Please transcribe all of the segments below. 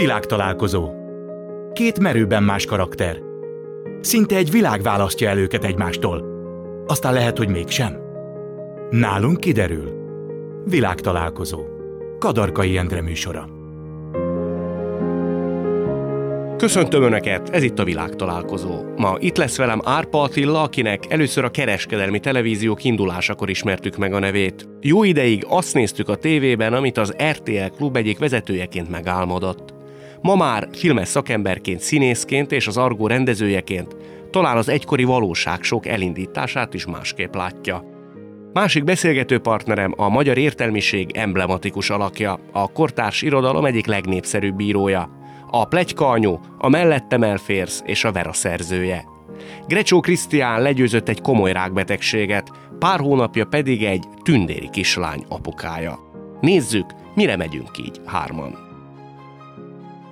Világtalálkozó. Két merőben más karakter. Szinte egy világ választja el őket egymástól. Aztán lehet, hogy mégsem. Nálunk kiderül. Világtalálkozó. Kadarkai Endre műsora. Köszöntöm Önöket, ez itt a világtalálkozó. Ma itt lesz velem Árpa Attila, akinek először a kereskedelmi televízió indulásakor ismertük meg a nevét. Jó ideig azt néztük a tévében, amit az RTL klub egyik vezetőjeként megálmodott. Ma már filmes szakemberként, színészként és az Argó rendezőjeként talán az egykori valóság sok elindítását is másképp látja. Másik beszélgető partnerem a magyar értelmiség emblematikus alakja, a kortárs irodalom egyik legnépszerűbb bírója, a Plegykaanyu, a Mellettem elférsz és a Vera szerzője. Grecsó Krisztián legyőzött egy komoly rákbetegséget, pár hónapja pedig egy tündéri kislány apukája. Nézzük, mire megyünk így hárman.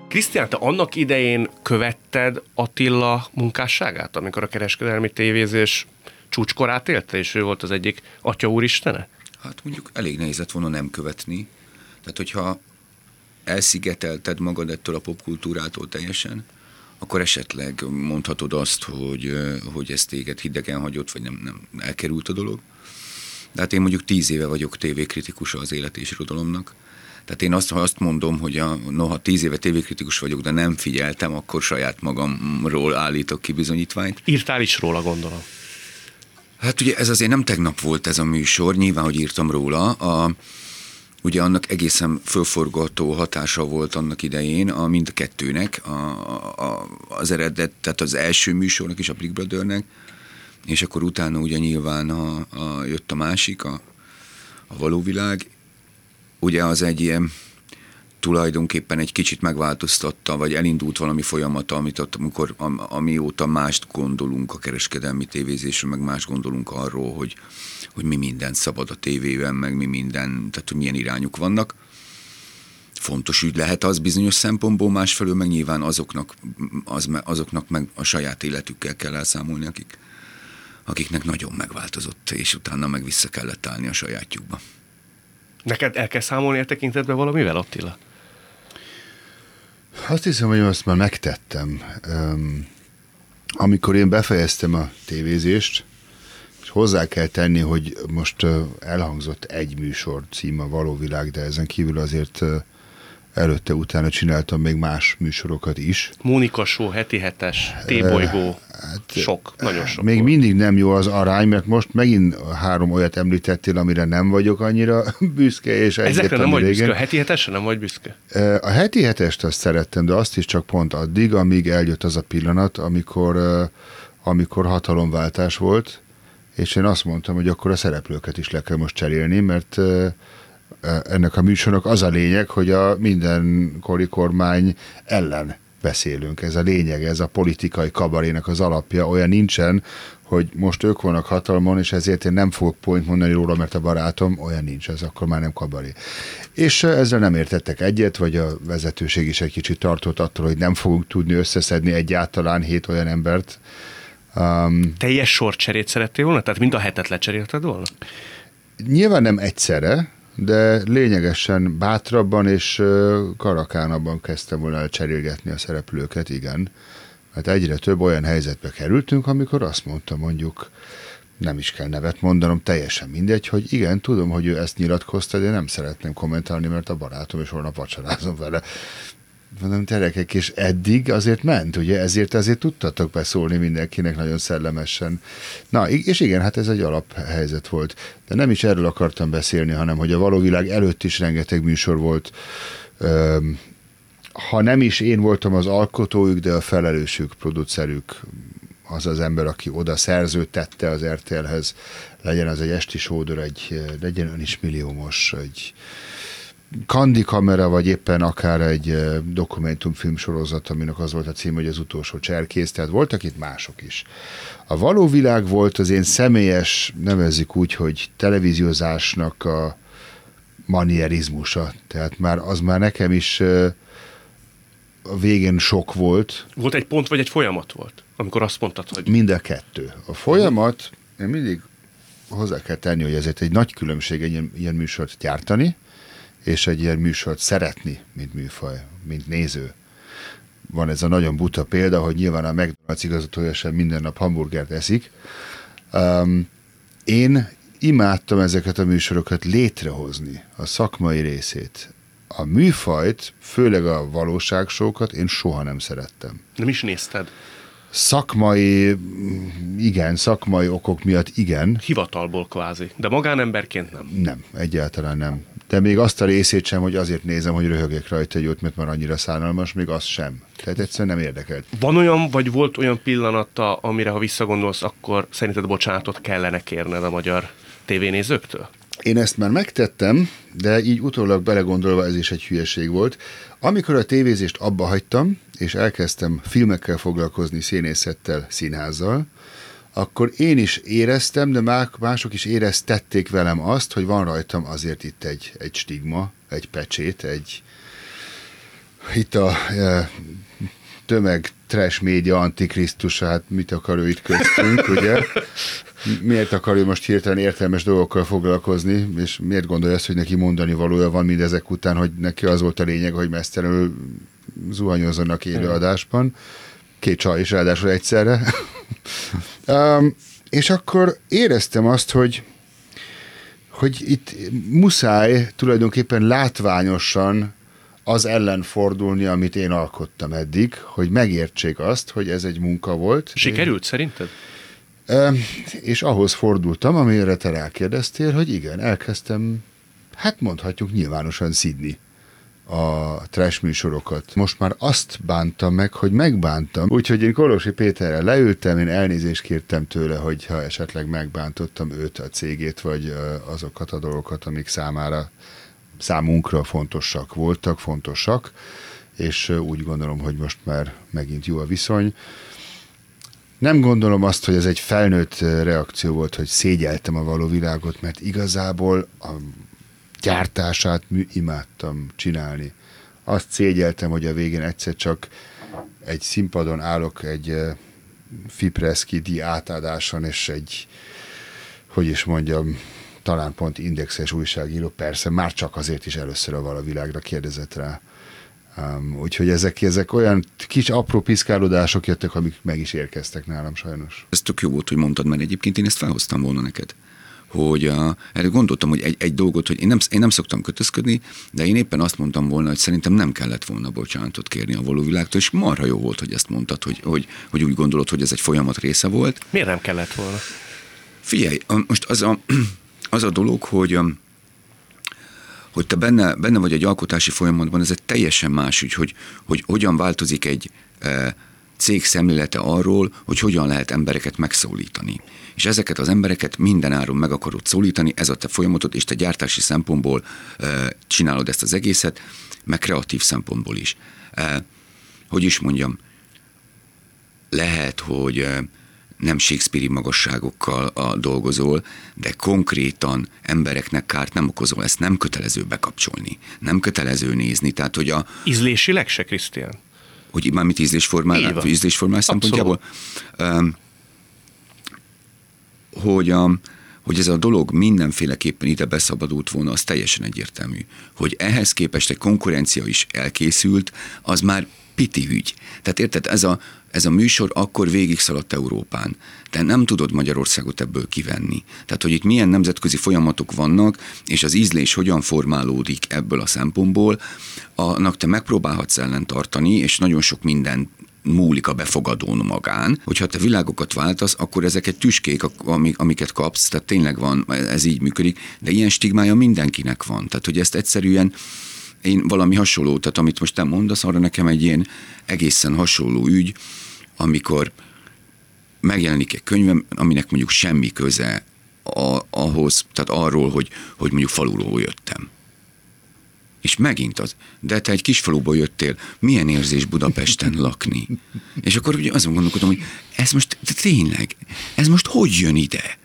Krisztián, te annak idején követted Attila munkásságát, amikor a kereskedelmi tévézés csúcskorát élte, és ő volt az egyik atya úristene? Hát mondjuk elég nehéz lett volna nem követni. Tehát, hogyha elszigetelted magad ettől a popkultúrától teljesen, akkor esetleg mondhatod azt, hogy, hogy ez téged hidegen hagyott, vagy nem, nem elkerült a dolog. De hát én mondjuk tíz éve vagyok tévékritikusa az élet és irodalomnak, tehát én azt, ha azt mondom, hogy a, noha tíz éve tévékritikus vagyok, de nem figyeltem, akkor saját magamról állítok ki bizonyítványt. Írtál is róla, gondolom. Hát ugye ez azért nem tegnap volt ez a műsor, nyilván, hogy írtam róla. A, ugye annak egészen fölforgató hatása volt annak idején a mind a kettőnek, a, a, az eredet, tehát az első műsornak és a Big Brothernek, és akkor utána ugye nyilván a, a, jött a másik, a, a való világ, ugye az egy ilyen tulajdonképpen egy kicsit megváltoztatta, vagy elindult valami folyamata, amit ott, amikor, am, amióta mást gondolunk a kereskedelmi tévézésről, meg más gondolunk arról, hogy, hogy mi mindent szabad a tévében, meg mi minden, tehát hogy milyen irányuk vannak. Fontos ügy lehet az bizonyos szempontból, másfelől meg nyilván azoknak, az, azoknak meg a saját életükkel kell elszámolni, akik, akiknek nagyon megváltozott, és utána meg vissza kellett állni a sajátjukba. Neked el kell számolni a tekintetben valamivel, Attila? Azt hiszem, hogy azt már megtettem. Um, amikor én befejeztem a tévézést, és hozzá kell tenni, hogy most elhangzott egy műsor címe Való Világ, de ezen kívül azért előtte, utána csináltam még más műsorokat is. Mónika Show, heti hetes, T-bolygó, hát, sok, nagyon sok. Még volt. mindig nem jó az arány, mert most megint három olyat említettél, amire nem vagyok annyira büszke. És Ezekre nem vagy büszke, a heti hetesre nem vagy büszke? A heti hetest azt szerettem, de azt is csak pont addig, amíg eljött az a pillanat, amikor, amikor hatalomváltás volt, és én azt mondtam, hogy akkor a szereplőket is le kell most cserélni, mert ennek a műsornak az a lényeg, hogy a mindenkori kormány ellen beszélünk. Ez a lényeg, ez a politikai kabarének az alapja. Olyan nincsen, hogy most ők vannak hatalmon, és ezért én nem fogok point mondani róla, mert a barátom olyan nincs, ez akkor már nem kabaré. És ezzel nem értettek egyet, vagy a vezetőség is egy kicsit tartott attól, hogy nem fogunk tudni összeszedni egyáltalán hét olyan embert. Um, Teljes sorcserét szerettél volna? Tehát mind a hetet lecserélted volna? Nyilván nem egyszerre, de lényegesen bátrabban és karakánabban kezdtem volna el cserélgetni a szereplőket, igen. Mert egyre több olyan helyzetbe kerültünk, amikor azt mondta mondjuk, nem is kell nevet mondanom, teljesen mindegy, hogy igen, tudom, hogy ő ezt nyilatkozta, de nem szeretném kommentálni, mert a barátom, és holnap vacsorázom vele mondom, gyerekek, és eddig azért ment, ugye, ezért azért tudtatok beszólni mindenkinek nagyon szellemesen. Na, és igen, hát ez egy alaphelyzet volt. De nem is erről akartam beszélni, hanem hogy a való világ előtt is rengeteg műsor volt. Ha nem is én voltam az alkotójuk, de a felelősük, producerük, az az ember, aki oda szerződtette az RTL-hez, legyen az egy esti sódor, egy, legyen ön is milliómos, egy Kandi kamera, vagy éppen akár egy dokumentumfilm sorozat, aminek az volt a cím, hogy az utolsó cserkész, tehát voltak itt mások is. A való világ volt az én személyes, nevezzük úgy, hogy televíziózásnak a manierizmusa, tehát már az már nekem is a végén sok volt. Volt egy pont, vagy egy folyamat volt, amikor azt mondtad, hogy... Mind a kettő. A folyamat, én mindig hozzá kell tenni, hogy ezért egy nagy különbség egy ilyen, ilyen műsort gyártani, és egy ilyen műsort szeretni, mint műfaj, mint néző. Van ez a nagyon buta példa, hogy nyilván a McDonald's igazgatója sem minden nap hamburgert eszik. Um, én imádtam ezeket a műsorokat létrehozni, a szakmai részét. A műfajt, főleg a valóságsókat én soha nem szerettem. Nem is nézted? Szakmai, igen, szakmai okok miatt igen. Hivatalból kvázi, de magánemberként nem. Nem, egyáltalán nem. De még azt a részét sem, hogy azért nézem, hogy röhögek rajta egy jót, mert már annyira szánalmas, még az sem. Tehát egyszerűen nem érdekelt. Van olyan, vagy volt olyan pillanata, amire ha visszagondolsz, akkor szerinted bocsánatot kellene kérned a magyar tévénézőktől? Én ezt már megtettem, de így utólag belegondolva ez is egy hülyeség volt. Amikor a tévézést abba hagytam, és elkezdtem filmekkel foglalkozni, színészettel, színházzal, akkor én is éreztem, de mások is éreztették velem azt, hogy van rajtam azért itt egy, egy stigma, egy pecsét, egy itt a e, tömeg trash média antikrisztus, hát mit akar ő itt köztünk, ugye? Miért akar ő most hirtelen értelmes dolgokkal foglalkozni, és miért gondolja azt, hogy neki mondani valója van mindezek után, hogy neki az volt a lényeg, hogy mesztelenül zuhanyozzanak élőadásban. Két csaj is ráadásul egyszerre. um, és akkor éreztem azt, hogy hogy itt muszáj tulajdonképpen látványosan az ellen fordulni, amit én alkottam eddig, hogy megértsék azt, hogy ez egy munka volt. Sikerült szerinted? És ahhoz fordultam, amire te rákérdeztél, hogy igen, elkezdtem, hát mondhatjuk nyilvánosan szidni a trash műsorokat. Most már azt bántam meg, hogy megbántam. Úgyhogy én Kolosi Péterrel leültem, én elnézést kértem tőle, hogy ha esetleg megbántottam őt, a cégét, vagy azokat a dolgokat, amik számára számunkra fontosak voltak, fontosak, és úgy gondolom, hogy most már megint jó a viszony. Nem gondolom azt, hogy ez egy felnőtt reakció volt, hogy szégyeltem a való világot, mert igazából a gyártását imádtam csinálni. Azt szégyeltem, hogy a végén egyszer csak egy színpadon állok egy Fipreszki díj átadáson, és egy, hogy is mondjam, talán pont indexes újságíró, persze már csak azért is először a valavilágra kérdezett rá. Um, úgyhogy ezek, ezek olyan kis apró piszkálódások jöttek, amik meg is érkeztek nálam sajnos. Ez tök jó volt, hogy mondtad, mert egyébként én ezt felhoztam volna neked hogy uh, erre gondoltam, hogy egy, egy dolgot, hogy én nem, én nem szoktam kötözködni, de én éppen azt mondtam volna, hogy szerintem nem kellett volna bocsánatot kérni a való világtól, és marha jó volt, hogy ezt mondtad, hogy, hogy, hogy úgy gondolod, hogy ez egy folyamat része volt. Miért nem kellett volna? Figyelj, most az a, az a dolog, hogy hogy te benne, benne vagy egy alkotási folyamatban, ez egy teljesen más ügy, hogy, hogy hogyan változik egy e, cég szemlélete arról, hogy hogyan lehet embereket megszólítani. És ezeket az embereket minden áron meg akarod szólítani, ez a te folyamatod, és te gyártási szempontból e, csinálod ezt az egészet, meg kreatív szempontból is. E, hogy is mondjam, lehet, hogy nem Shakespeare magasságokkal a dolgozol, de konkrétan embereknek kárt nem okozol, ezt nem kötelező bekapcsolni, nem kötelező nézni, tehát hogy a... Ízlésileg se, Krisztián? Hogy már mit ízlésformál, ízlésformál szempontjából? Um, hogy, a, hogy ez a dolog mindenféleképpen ide beszabadult volna, az teljesen egyértelmű. Hogy ehhez képest egy konkurencia is elkészült, az már piti ügy. Tehát érted, ez a, ez a műsor akkor végig szaladt Európán. Te nem tudod Magyarországot ebből kivenni. Tehát, hogy itt milyen nemzetközi folyamatok vannak, és az ízlés hogyan formálódik ebből a szempontból, annak te megpróbálhatsz ellen tartani, és nagyon sok minden múlik a befogadón magán, hogyha te világokat váltasz, akkor ezek egy tüskék, amiket kapsz, tehát tényleg van, ez így működik, de ilyen stigmája mindenkinek van. Tehát, hogy ezt egyszerűen én valami hasonló, tehát amit most te mondasz, arra nekem egy ilyen egészen hasonló ügy, amikor megjelenik egy könyvem, aminek mondjuk semmi köze a, ahhoz, tehát arról, hogy, hogy mondjuk faluról jöttem. És megint az, de te egy kis faluból jöttél, milyen érzés Budapesten lakni? És akkor ugye azon gondolkodom, hogy ez most tényleg, ez most hogy jön ide?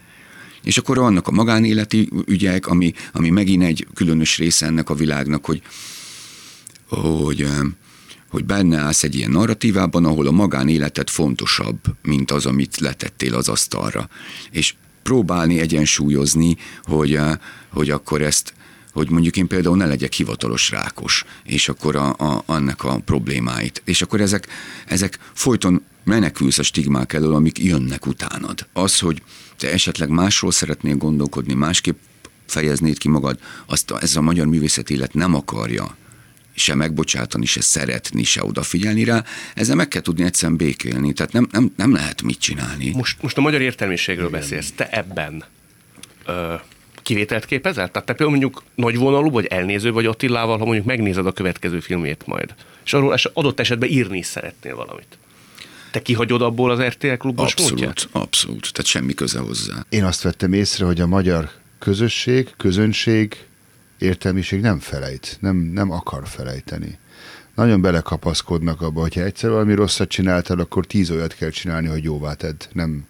És akkor vannak a magánéleti ügyek, ami, ami megint egy különös része ennek a világnak, hogy, hogy, hogy benne állsz egy ilyen narratívában, ahol a magánéleted fontosabb, mint az, amit letettél az asztalra. És próbálni egyensúlyozni, hogy, hogy akkor ezt hogy mondjuk én például ne legyek hivatalos rákos, és akkor a, a, annak a problémáit. És akkor ezek, ezek folyton menekülsz a stigmák elől, amik jönnek utánad. Az, hogy te esetleg másról szeretnél gondolkodni, másképp fejeznéd ki magad, azt a, ez a magyar művészeti élet nem akarja se megbocsátani, se szeretni, se odafigyelni rá, ezzel meg kell tudni egyszerűen békélni, tehát nem, nem, nem lehet mit csinálni. Most, most a magyar értelmiségről Igen. beszélsz, te ebben ö, kivételt képezel? Tehát te például mondjuk nagyvonalú, vagy elnéző vagy Attilával, ha mondjuk megnézed a következő filmét majd, és arról adott esetben írni is szeretnél valamit. Te kihagyod abból az RTL klubos Abszolút, módját? abszolút, tehát semmi köze hozzá. Én azt vettem észre, hogy a magyar közösség, közönség, értelmiség nem felejt, nem, nem akar felejteni. Nagyon belekapaszkodnak abba, hogyha egyszer valami rosszat csináltál, akkor tíz olyat kell csinálni, hogy jóvá tedd. Nem,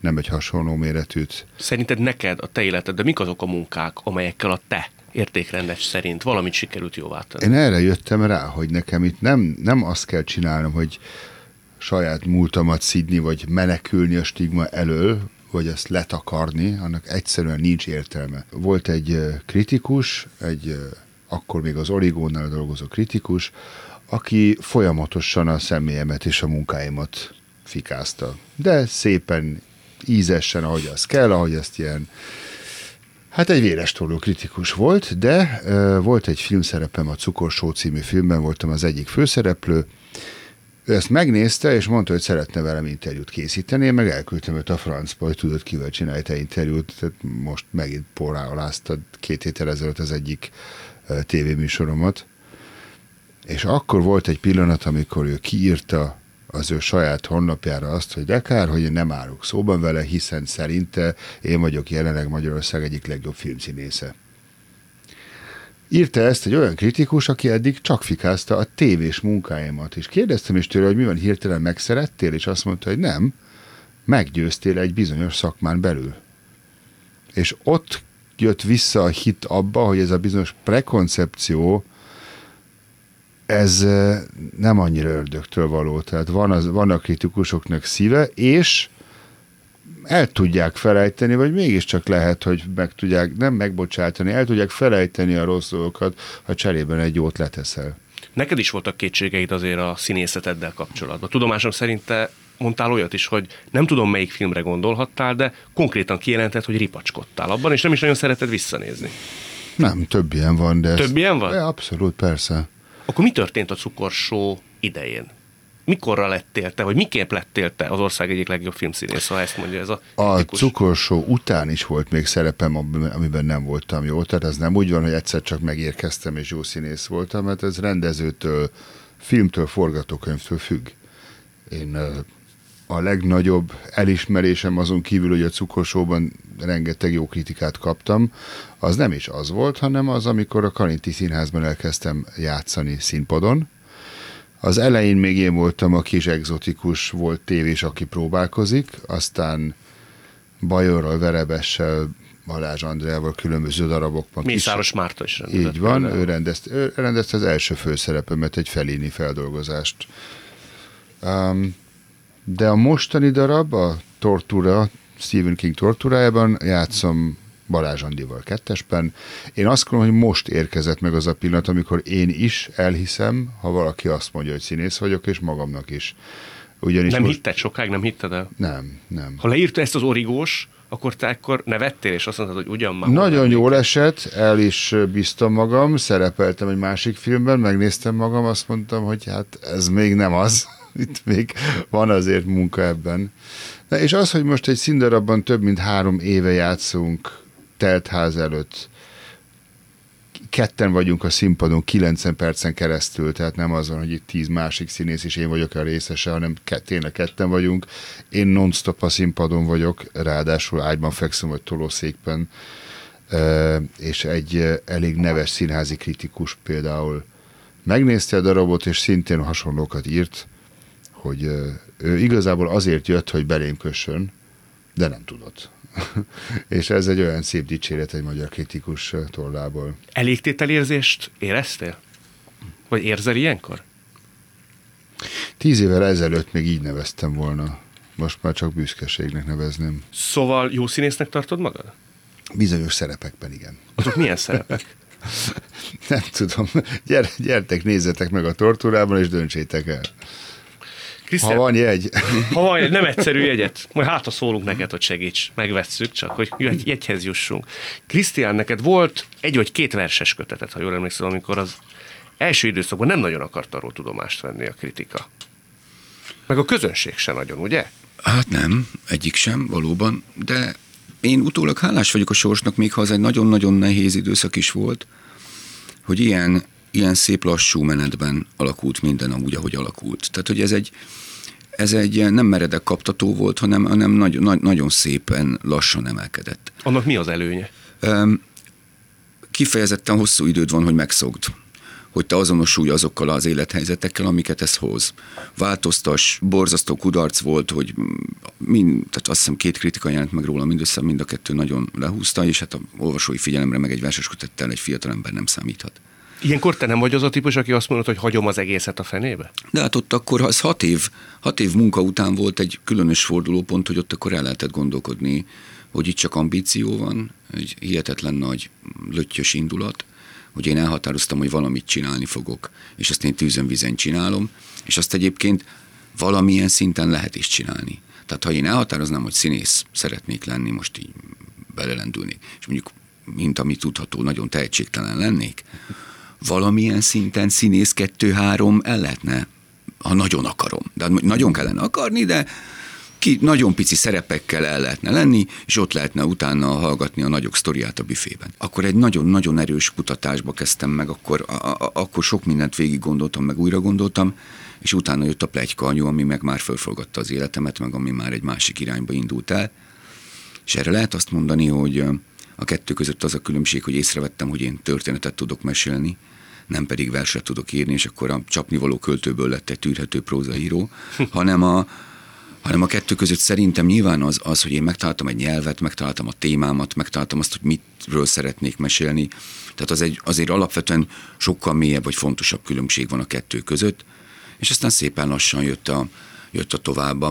nem egy hasonló méretűt. Szerinted neked, a te életed, de mik azok a munkák, amelyekkel a te értékrendes szerint valamit sikerült jóvá tenni? Én erre jöttem rá, hogy nekem itt nem, nem azt kell csinálnom, hogy saját múltamat szidni, vagy menekülni a stigma elől, vagy ezt letakarni, annak egyszerűen nincs értelme. Volt egy kritikus, egy akkor még az Origónál dolgozó kritikus, aki folyamatosan a személyemet és a munkáimat fikázta. De szépen, ízesen, ahogy az kell, ahogy ezt ilyen Hát egy véres kritikus volt, de uh, volt egy filmszerepem, a Cukorsó című filmben voltam az egyik főszereplő, ő ezt megnézte, és mondta, hogy szeretne velem interjút készíteni, én meg elküldtem őt a francba, hogy tudod, kivel csinálj te interjút, tehát most megint porrá aláztad két héttel ezelőtt az egyik tévéműsoromat. És akkor volt egy pillanat, amikor ő kiírta az ő saját honlapjára azt, hogy de kár, hogy én nem állok szóban vele, hiszen szerinte én vagyok jelenleg Magyarország egyik legjobb filmszínésze. Írta ezt egy olyan kritikus, aki eddig csak fikázta a tévés munkáimat, és kérdeztem is tőle, hogy mi van hirtelen megszerettél, és azt mondta, hogy nem, meggyőztél egy bizonyos szakmán belül. És ott jött vissza a hit abba, hogy ez a bizonyos prekoncepció, ez eh, nem annyira ördögtől való. Tehát van, az, van a kritikusoknak szíve, és el tudják felejteni, vagy mégiscsak lehet, hogy meg tudják, nem megbocsátani, el tudják felejteni a rossz dolgokat, ha cserében egy jót leteszel. Neked is voltak kétségeid azért a színészeteddel kapcsolatban. Tudomásom szerint te mondtál olyat is, hogy nem tudom melyik filmre gondolhattál, de konkrétan kijelentett, hogy ripacskodtál abban, és nem is nagyon szereted visszanézni. Nem, több ilyen van, de... Több ilyen van? De abszolút, persze. Akkor mi történt a cukorsó idején? Mikorra lettél te, vagy miképp lettél te az ország egyik legjobb filmszínész, ha ezt mondja ez a A kritikus. cukorsó után is volt még szerepem, amiben nem voltam jó. Tehát ez nem úgy van, hogy egyszer csak megérkeztem és jó színész voltam, mert ez rendezőtől, filmtől, forgatókönyvtől függ. Én a legnagyobb elismerésem azon kívül, hogy a cukorsóban rengeteg jó kritikát kaptam, az nem is az volt, hanem az, amikor a Karinti Színházban elkezdtem játszani színpadon, az elején még én voltam a kis egzotikus volt tévés, aki próbálkozik, aztán Bajorral, Verebessel, Balázs Andreával különböző darabokban. Mészáros Márta is rendezett. Így van, ő rendezte, ő rendezte az első főszerepemet, egy felini feldolgozást. Um, de a mostani darab, a Tortura, Stephen King tortúrájában játszom Balázs Andival kettesben. Én azt gondolom, hogy most érkezett meg az a pillanat, amikor én is elhiszem, ha valaki azt mondja, hogy színész vagyok, és magamnak is. Ugyanis nem most... hitted sokáig, nem hitted el? Nem, nem. Ha leírta ezt az origós, akkor te akkor nevettél, és azt mondtad, hogy ugyan már. Nagyon jól esett, el is bíztam magam, szerepeltem egy másik filmben, megnéztem magam, azt mondtam, hogy hát ez még nem az, itt még van azért munka ebben. Na, és az, hogy most egy színdarabban több mint három éve játszunk teltház előtt ketten vagyunk a színpadon 90 percen keresztül, tehát nem az van, hogy itt tíz másik színész és én vagyok a részese, hanem tényleg ketten vagyunk. Én non-stop a színpadon vagyok, ráadásul ágyban fekszem, vagy tolószékben, és egy elég neves színházi kritikus például megnézte a darabot, és szintén hasonlókat írt, hogy ő igazából azért jött, hogy belém kössön, de nem tudott. és ez egy olyan szép dicséret egy magyar kritikus tollából. Elégtételérzést éreztél? Vagy érzel ilyenkor? Tíz évvel ezelőtt még így neveztem volna. Most már csak büszkeségnek nevezném. Szóval jó színésznek tartod magad? Bizonyos szerepekben, igen. Azok milyen szerepek? Nem tudom. Gyere, gyertek, nézzetek meg a tortúrában, és döntsétek el. Krisztián, Ha van jegy. ha van egy nem egyszerű jegyet, majd hátra szólunk neked, hogy segíts, megvesszük, csak hogy jegy- jegyhez jussunk. Krisztián, neked volt egy vagy két verses kötetet, ha jól emlékszem, amikor az első időszakban nem nagyon akart arról tudomást venni a kritika. Meg a közönség se nagyon, ugye? Hát nem, egyik sem, valóban, de én utólag hálás vagyok a sorsnak, még ha az egy nagyon-nagyon nehéz időszak is volt, hogy ilyen, ilyen szép lassú menetben alakult minden amúgy, ahogy alakult. Tehát, hogy ez egy, ez egy nem meredek kaptató volt, hanem, hanem nagy, nagy, nagyon szépen lassan emelkedett. Annak mi az előnye? Kifejezetten hosszú időd van, hogy megszokd hogy te azonosulj azokkal az élethelyzetekkel, amiket ez hoz. Változtas, borzasztó kudarc volt, hogy mind, tehát azt hiszem két kritika jelent meg róla, mindössze mind a kettő nagyon lehúzta, és hát a olvasói figyelemre meg egy verses kötettel egy fiatalember nem számíthat. Ilyenkor te nem vagy az a típus, aki azt mondod, hogy hagyom az egészet a fenébe? De hát ott akkor, ha az hat év, hat év munka után volt egy különös fordulópont, hogy ott akkor el lehetett gondolkodni, hogy itt csak ambíció van, egy hihetetlen nagy löttyös indulat, hogy én elhatároztam, hogy valamit csinálni fogok, és ezt én tűzön vizen csinálom, és azt egyébként valamilyen szinten lehet is csinálni. Tehát ha én elhatároznám, hogy színész szeretnék lenni, most így belelendülnék, és mondjuk, mint ami tudható, nagyon tehetségtelen lennék, valamilyen szinten színész kettő-három el lehetne, ha nagyon akarom. De nagyon kellene akarni, de ki nagyon pici szerepekkel el lehetne lenni, és ott lehetne utána hallgatni a nagyok sztoriát a büfében. Akkor egy nagyon-nagyon erős kutatásba kezdtem meg, akkor, a, a, akkor sok mindent végig gondoltam, meg újra gondoltam, és utána jött a plegyka anyu, ami meg már fölforgatta az életemet, meg ami már egy másik irányba indult el. És erre lehet azt mondani, hogy a kettő között az a különbség, hogy észrevettem, hogy én történetet tudok mesélni, nem pedig verset tudok írni, és akkor a csapnivaló költőből lett egy tűrhető prózaíró, hanem a, hanem a kettő között szerintem nyilván az, az, hogy én megtaláltam egy nyelvet, megtaláltam a témámat, megtaláltam azt, hogy mitről szeretnék mesélni. Tehát az egy, azért alapvetően sokkal mélyebb vagy fontosabb különbség van a kettő között, és aztán szépen lassan jött a, jött a tovább.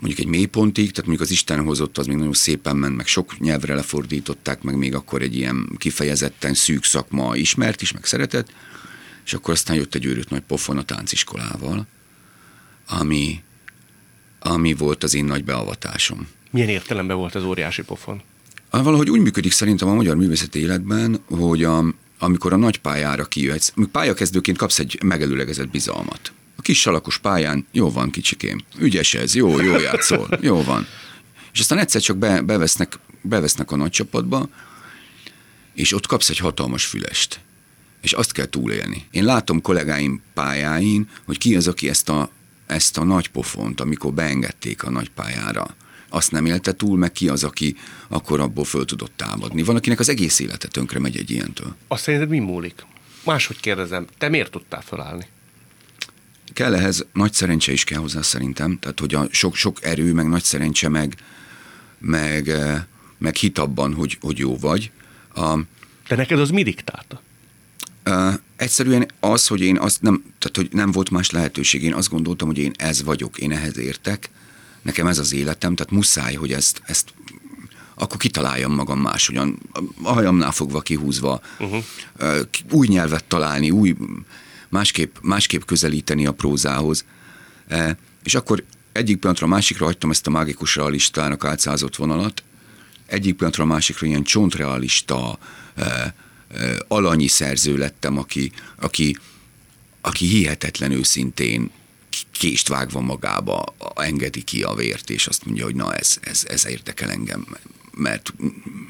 Mondjuk egy mélypontig, tehát mondjuk az Isten hozott, az még nagyon szépen ment, meg sok nyelvre lefordították, meg még akkor egy ilyen kifejezetten szűk szakma ismert is, meg szeretett, és akkor aztán jött egy őrült nagy pofon a tánciskolával, ami, ami volt az én nagy beavatásom. Milyen értelemben volt az óriási pofon? Valahogy úgy működik szerintem a magyar művészeti életben, hogy a, amikor a nagy pályára kijöhetsz, pályakezdőként kapsz egy megelőlegezett bizalmat. A kis salakos pályán, jó van kicsikém, ügyes ez, jó, jó játszol, jó van. És aztán egyszer csak be, bevesznek, bevesznek a nagy csapatba, és ott kapsz egy hatalmas fülest. És azt kell túlélni. Én látom kollégáim pályáin, hogy ki az, aki ezt a ezt a nagy pofont, amikor beengedték a nagy pályára, azt nem élte túl, meg ki az, aki akkor abból föl tudott támadni. Van, akinek az egész élete tönkre megy egy ilyentől. Azt szerinted mi múlik? Máshogy kérdezem, te miért tudtál felállni? Kell ehhez nagy szerencse is kell hozzá szerintem, tehát hogy a sok, sok erő, meg nagy szerencse, meg, meg, eh, meg hit abban, hogy, hogy jó vagy. A, De neked az mi diktálta? Uh, egyszerűen az, hogy én azt nem, tehát hogy nem volt más lehetőség, én azt gondoltam, hogy én ez vagyok, én ehhez értek, nekem ez az életem, tehát muszáj, hogy ezt, ezt akkor kitaláljam magam máshogyan, a hajamnál fogva kihúzva, uh-huh. uh, új nyelvet találni, új, másképp, másképp közelíteni a prózához. Uh, és akkor egyik pillanatra a másikra hagytam ezt a mágikus realistának átszázott vonalat, egyik pillanatra a másikra ilyen csontrealista, uh, alanyi szerző lettem, aki, aki, aki hihetetlen őszintén kést vágva magába engedi ki a vért, és azt mondja, hogy na ez, ez, ez érdekel engem, mert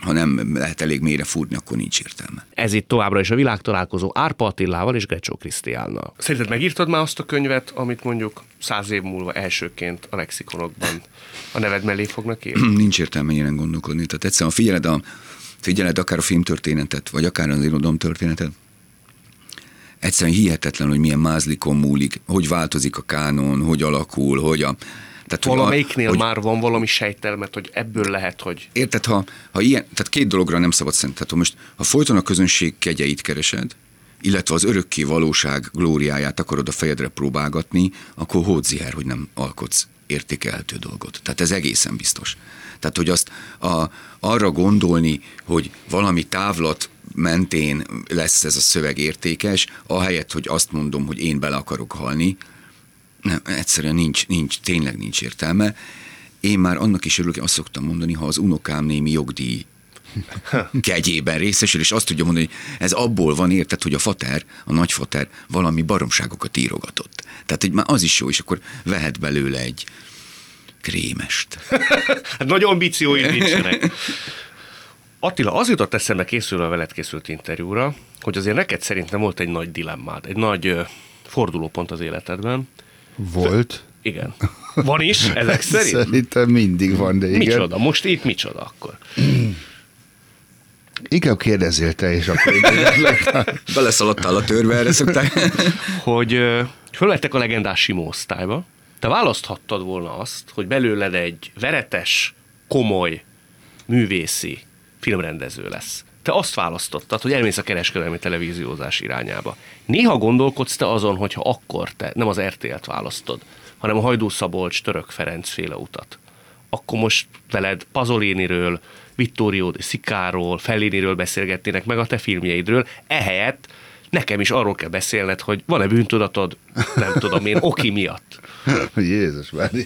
ha nem lehet elég mélyre fúrni, akkor nincs értelme. Ez itt továbbra is a világtalálkozó Árpa Attilával és Grecsó Krisztiánnal. Szerinted megírtad már azt a könyvet, amit mondjuk száz év múlva elsőként a lexikonokban a neved mellé fognak írni? nincs értelme ilyen gondolkodni. Tehát egyszerűen, figyeled a, figyeled akár a filmtörténetet, vagy akár az irodalom történetet, egyszerűen hihetetlen, hogy milyen mázlikon múlik, hogy változik a kánon, hogy alakul, hogy a... Tehát, Valamelyiknél hogy, már van valami sejtelmet, hogy ebből lehet, hogy... Érted, ha, ha ilyen, tehát két dologra nem szabad szent. Tehát most, ha folyton a közönség kegyeit keresed, illetve az örökké valóság glóriáját akarod a fejedre próbálgatni, akkor hódziher, hogy nem alkotsz értékelhető dolgot. Tehát ez egészen biztos. Tehát, hogy azt a, arra gondolni, hogy valami távlat mentén lesz ez a szöveg értékes, ahelyett, hogy azt mondom, hogy én bele akarok halni, nem, egyszerűen nincs, nincs, tényleg nincs értelme. Én már annak is örülök, azt szoktam mondani, ha az unokám némi jogdíj kegyében részesül, és azt tudja mondani, hogy ez abból van, érted, hogy a fater, a nagyfater valami baromságokat írogatott. Tehát, hogy már az is jó, és akkor vehet belőle egy krémest. hát nagy ambícióid nincsenek. Attila, az jutott eszembe készülve a veled készült interjúra, hogy azért neked szerintem volt egy nagy dilemmád, egy nagy fordulópont az életedben. Volt. Igen. Van is, ezek szerint? Szerintem mindig van, de igen. Micsoda? Most itt micsoda akkor? Inkább kérdezzél te, és akkor én Beleszaladtál a törbe, erre szokták. hogy fölvettek a legendás Simó osztályba, te választhattad volna azt, hogy belőled egy veretes, komoly, művészi filmrendező lesz. Te azt választottad, hogy elmész a kereskedelmi televíziózás irányába. Néha gondolkodsz te azon, hogyha akkor te nem az RTL-t választod, hanem a Hajdú Szabolcs, Török Ferenc féle utat. Akkor most veled Pazoliniről, Vittorio de Sikáról, Felliniről beszélgetnének, meg a te filmjeidről, ehelyett nekem is arról kell beszélned, hogy van-e bűntudatod, nem tudom én, oki miatt. Jézus Mária.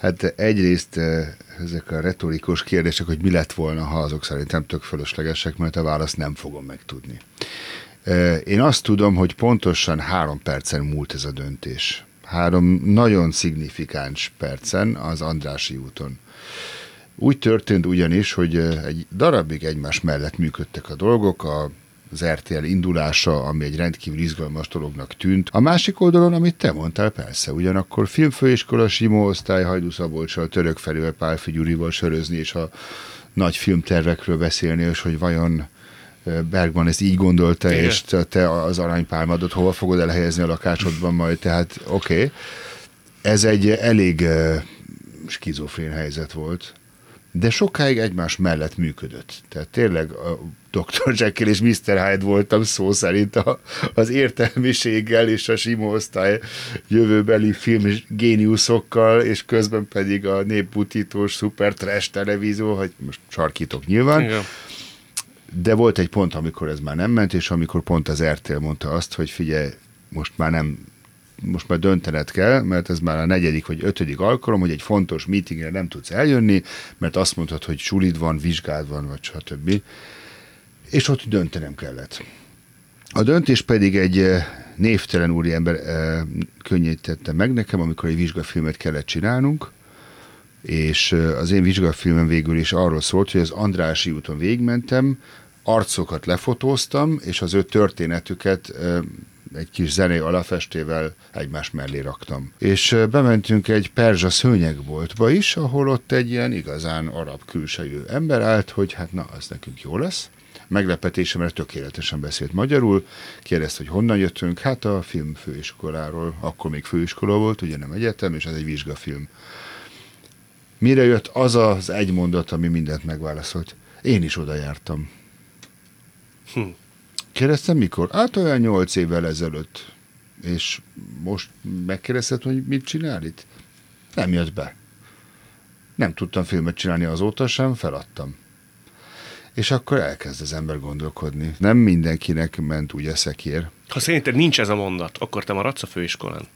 Hát egyrészt eh, ezek a retorikus kérdések, hogy mi lett volna, ha azok szerintem tök fölöslegesek, mert a választ nem fogom megtudni. Eh, Én azt tudom, hogy pontosan három percen múlt ez a döntés. Három nagyon szignifikáns percen az Andrási úton. Úgy történt ugyanis, hogy eh, egy darabig egymás mellett működtek a dolgok, a az RTL indulása, ami egy rendkívül izgalmas dolognak tűnt. A másik oldalon, amit te mondtál, persze, ugyanakkor filmfőiskola, Simó osztály, Hajdú Szabolcsal, Török felővel, Pálfi Gyurival sörözni, és a nagy filmtervekről beszélni, és hogy vajon eh, Bergman ezt így gondolta, Igen. és te- az aranypálmadot hova fogod elhelyezni a lakásodban majd, tehát oké. Okay. Ez egy elég eh, skizofrén helyzet volt, de sokáig egymás mellett működött. Tehát tényleg a Dr. Jekyll és Mr. Hyde voltam szó szerint a, az értelmiséggel és a sima osztály jövőbeli film géniuszokkal, és közben pedig a népbutítós szuper trash televízió, hogy most sarkítok nyilván. Igen. De volt egy pont, amikor ez már nem ment, és amikor pont az RTL mondta azt, hogy figyelj, most már nem most már döntened kell, mert ez már a negyedik vagy ötödik alkalom, hogy egy fontos meetingre nem tudsz eljönni, mert azt mondtad, hogy sulid van, vizsgád van, vagy stb. És ott döntenem kellett. A döntés pedig egy eh, névtelen úriember eh, könnyítette meg nekem, amikor egy vizsgafilmet kellett csinálnunk, és eh, az én vizsgafilmem végül is arról szólt, hogy az Andrási úton végigmentem, arcokat lefotóztam, és az ő történetüket egy kis zené alapestével egymás mellé raktam. És bementünk egy perzsa szőnyegboltba is, ahol ott egy ilyen igazán arab külsejű ember állt, hogy hát na, az nekünk jó lesz. Meglepetésemre tökéletesen beszélt magyarul, kérdezte, hogy honnan jöttünk, hát a filmfőiskoláról, akkor még főiskola volt, ugye nem egyetem, és ez egy vizsgafilm. Mire jött az az egy mondat, ami mindent megválaszolt? Én is oda jártam. Hm. Kérdeztem mikor? Hát olyan nyolc évvel ezelőtt. És most megkérdezted, hogy mit csinál itt? Nem jött be. Nem tudtam filmet csinálni azóta sem, feladtam. És akkor elkezd az ember gondolkodni. Nem mindenkinek ment úgy eszekér. Ha szerinted nincs ez a mondat, akkor te maradsz a főiskolán.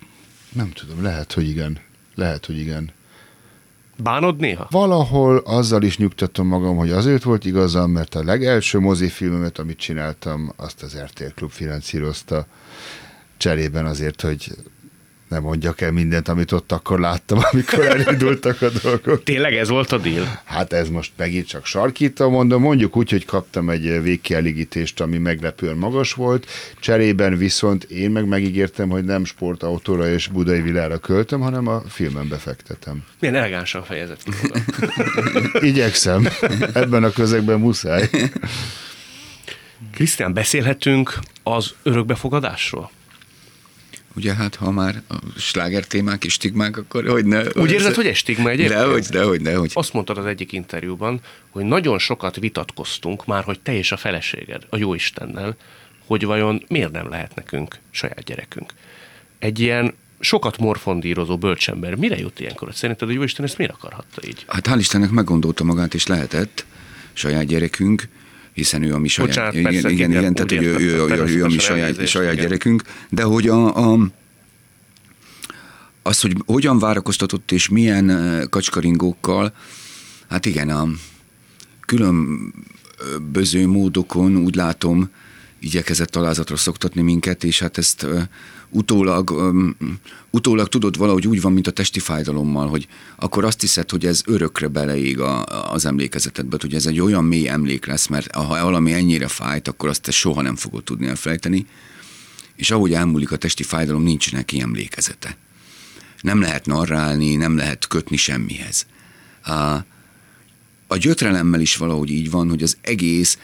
Nem tudom, lehet, hogy igen. Lehet, hogy igen. Bánod néha? Valahol azzal is nyugtatom magam, hogy azért volt igazam, mert a legelső mozifilmemet, amit csináltam, azt az RTL Klub finanszírozta cserében azért, hogy nem mondjak el mindent, amit ott akkor láttam, amikor elindultak a dolgok. Tényleg ez volt a deal? Hát ez most megint csak sarkítom, mondom, mondjuk úgy, hogy kaptam egy végkielégítést, ami meglepően magas volt, cserében viszont én meg megígértem, hogy nem sportautóra és budai világra költöm, hanem a filmen befektetem. Milyen elegánsan fejezett ki. Igyekszem, ebben a közegben muszáj. Krisztián, beszélhetünk az örökbefogadásról? Ugye hát, ha már a sláger témák és stigmák, akkor hogy ne... Úgy érzed, hogy egy stigma egyébként? Dehogy, dehogy, dehogy. Azt mondtad az egyik interjúban, hogy nagyon sokat vitatkoztunk már, hogy te és a feleséged, a Jóistennel, hogy vajon miért nem lehet nekünk saját gyerekünk. Egy ilyen sokat morfondírozó bölcsember mire jut ilyenkor? Szerinted, hogy Isten ezt miért akarhatta így? Hát hál' Istennek meggondolta magát, és lehetett saját gyerekünk, hiszen ő a mi saját... Bocsánat, igen, persze, igen, igen, tehát hogy ő, ő, ő, ő, a mi saját, saját igen. gyerekünk, de hogy a, a az, hogy hogyan várakoztatott és milyen kacskaringókkal, hát igen, a különböző módokon úgy látom, igyekezett alázatra szoktatni minket, és hát ezt utólag, um, utólag tudod valahogy úgy van, mint a testi fájdalommal, hogy akkor azt hiszed, hogy ez örökre beleég a, az emlékezetedbe, hogy ez egy olyan mély emlék lesz, mert ha valami ennyire fájt, akkor azt te soha nem fogod tudni elfelejteni, és ahogy elmúlik a testi fájdalom, nincs neki emlékezete. Nem lehet narrálni, nem lehet kötni semmihez. A, a gyötrelemmel is valahogy így van, hogy az egész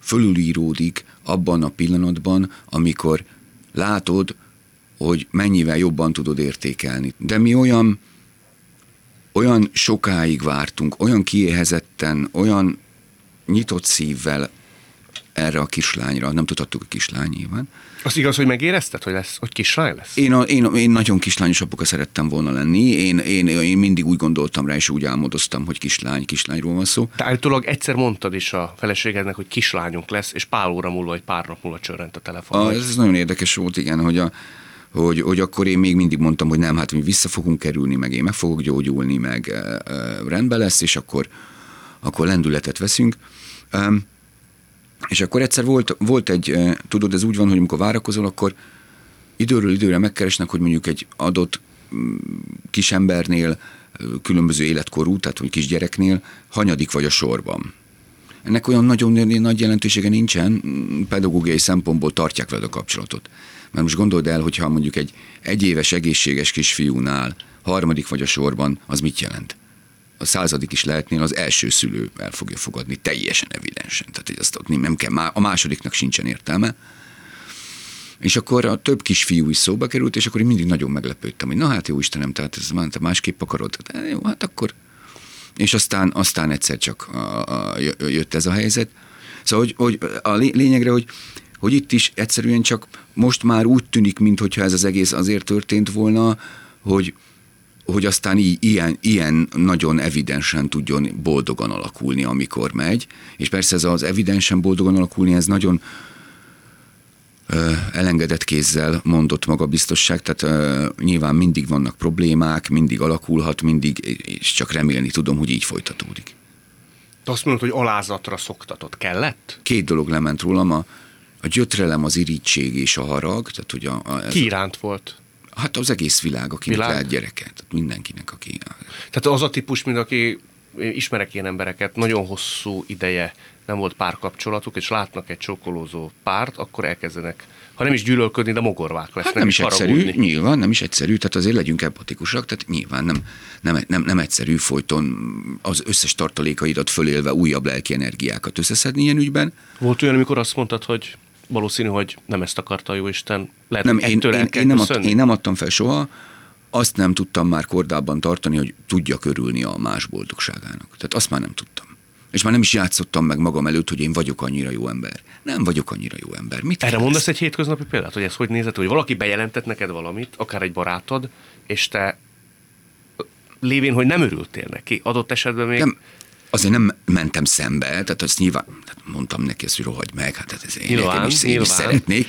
fölülíródik abban a pillanatban, amikor látod, hogy mennyivel jobban tudod értékelni. De mi olyan, olyan sokáig vártunk, olyan kiéhezetten, olyan nyitott szívvel erre a kislányra, nem tudhattuk a kislány nyilván. Az igaz, hogy megérezted, hogy, lesz, hogy kislány lesz? Én, a, én, én nagyon kislányos apuka szerettem volna lenni, én, én, én mindig úgy gondoltam rá, és úgy álmodoztam, hogy kislány, kislányról van szó. Te állítólag egyszer mondtad is a feleségednek, hogy kislányunk lesz, és pár óra múlva, vagy pár nap múlva csörrent a telefon. A, hogy- ez nagyon érdekes volt, igen, hogy, a, hogy, hogy akkor én még mindig mondtam, hogy nem, hát mi vissza fogunk kerülni, meg én meg fogok gyógyulni, meg e, e, rendben lesz, és akkor, akkor lendületet veszünk. És akkor egyszer volt, volt egy, e, tudod, ez úgy van, hogy amikor várakozol, akkor időről időre megkeresnek, hogy mondjuk egy adott mm, kisembernél, különböző életkorú, tehát hogy kisgyereknél hanyadik vagy a sorban. Ennek olyan nagyon nagy jelentősége nincsen, mm, pedagógiai szempontból tartják veled a kapcsolatot. Mert most gondold el, hogyha mondjuk egy egyéves egészséges kisfiúnál harmadik vagy a sorban, az mit jelent? A századik is lehetnél, az első szülő el fogja fogadni, teljesen evidensen. Tehát hogy azt ott nem kell, a másodiknak sincsen értelme. És akkor a több kisfiú is szóba került, és akkor én mindig nagyon meglepődtem, hogy na hát jó Istenem, tehát ez már te másképp akarod. De jó, hát akkor. És aztán, aztán egyszer csak a, a, jött ez a helyzet. Szóval, hogy, hogy a lé- lényegre, hogy, hogy itt is egyszerűen csak most már úgy tűnik, mintha ez az egész azért történt volna, hogy, hogy aztán í- ilyen, ilyen nagyon evidensen tudjon boldogan alakulni, amikor megy. És persze ez az evidensen boldogan alakulni, ez nagyon ö, elengedett kézzel mondott magabiztosság, tehát ö, nyilván mindig vannak problémák, mindig alakulhat, mindig, és csak remélni tudom, hogy így folytatódik. Te azt mondod, hogy alázatra szoktatott. Kellett? Két dolog lement rólam, a, a gyötrelem, az irítség és a harag, tehát hogy a, a, Ki iránt volt? hát az egész világ, akinek Világ? lehet gyereke, tehát mindenkinek, aki... Tehát az a típus, mint aki ismerek ilyen embereket, nagyon hosszú ideje nem volt párkapcsolatuk, és látnak egy csókolózó párt, akkor elkezdenek, ha nem is gyűlölködni, de mogorvák lesznek, Hát nem is egyszerű, haragudni. nyilván nem is egyszerű, tehát azért legyünk empatikusak, tehát nyilván nem, nem, nem, nem egyszerű folyton az összes tartalékaidat fölélve újabb lelki energiákat összeszedni ilyen ügyben. Volt olyan, amikor azt mondtad, hogy valószínű, hogy nem ezt akarta a Jóisten. Lehet, Nem, én, én, én, nem ad, köszönni? én nem adtam fel soha, azt nem tudtam már kordában tartani, hogy tudja körülni a más boldogságának. Tehát azt már nem tudtam. És már nem is játszottam meg magam előtt, hogy én vagyok annyira jó ember. Nem vagyok annyira jó ember. Mit Erre mondasz ezt? egy hétköznapi példát, hogy ez hogy nézett, hogy valaki bejelentett neked valamit, akár egy barátod, és te lévén, hogy nem örültél neki, adott esetben még... Nem, azért nem mentem szembe, tehát azt nyilván, tehát mondtam neki ezt, hogy rohagy meg, hát ez én Nyilván, nekem is, én is szeretnék.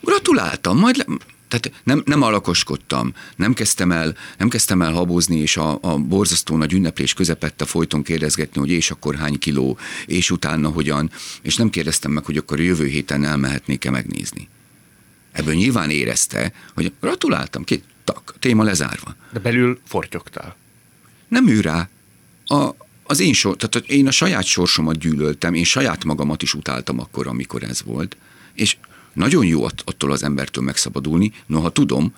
Gratuláltam, majd le, tehát nem, nem alakoskodtam, nem kezdtem el, nem kezdtem el habozni, és a, a borzasztó nagy ünneplés közepette folyton kérdezgetni, hogy és akkor hány kiló, és utána hogyan, és nem kérdeztem meg, hogy akkor jövő héten elmehetnék-e megnézni. Ebből nyilván érezte, hogy gratuláltam, két tak, téma lezárva. De belül fortyogtál. Nem ő rá. A, az én sor, tehát én a saját sorsomat gyűlöltem, én saját magamat is utáltam akkor, amikor ez volt. És nagyon jó att- attól az embertől megszabadulni, noha tudom,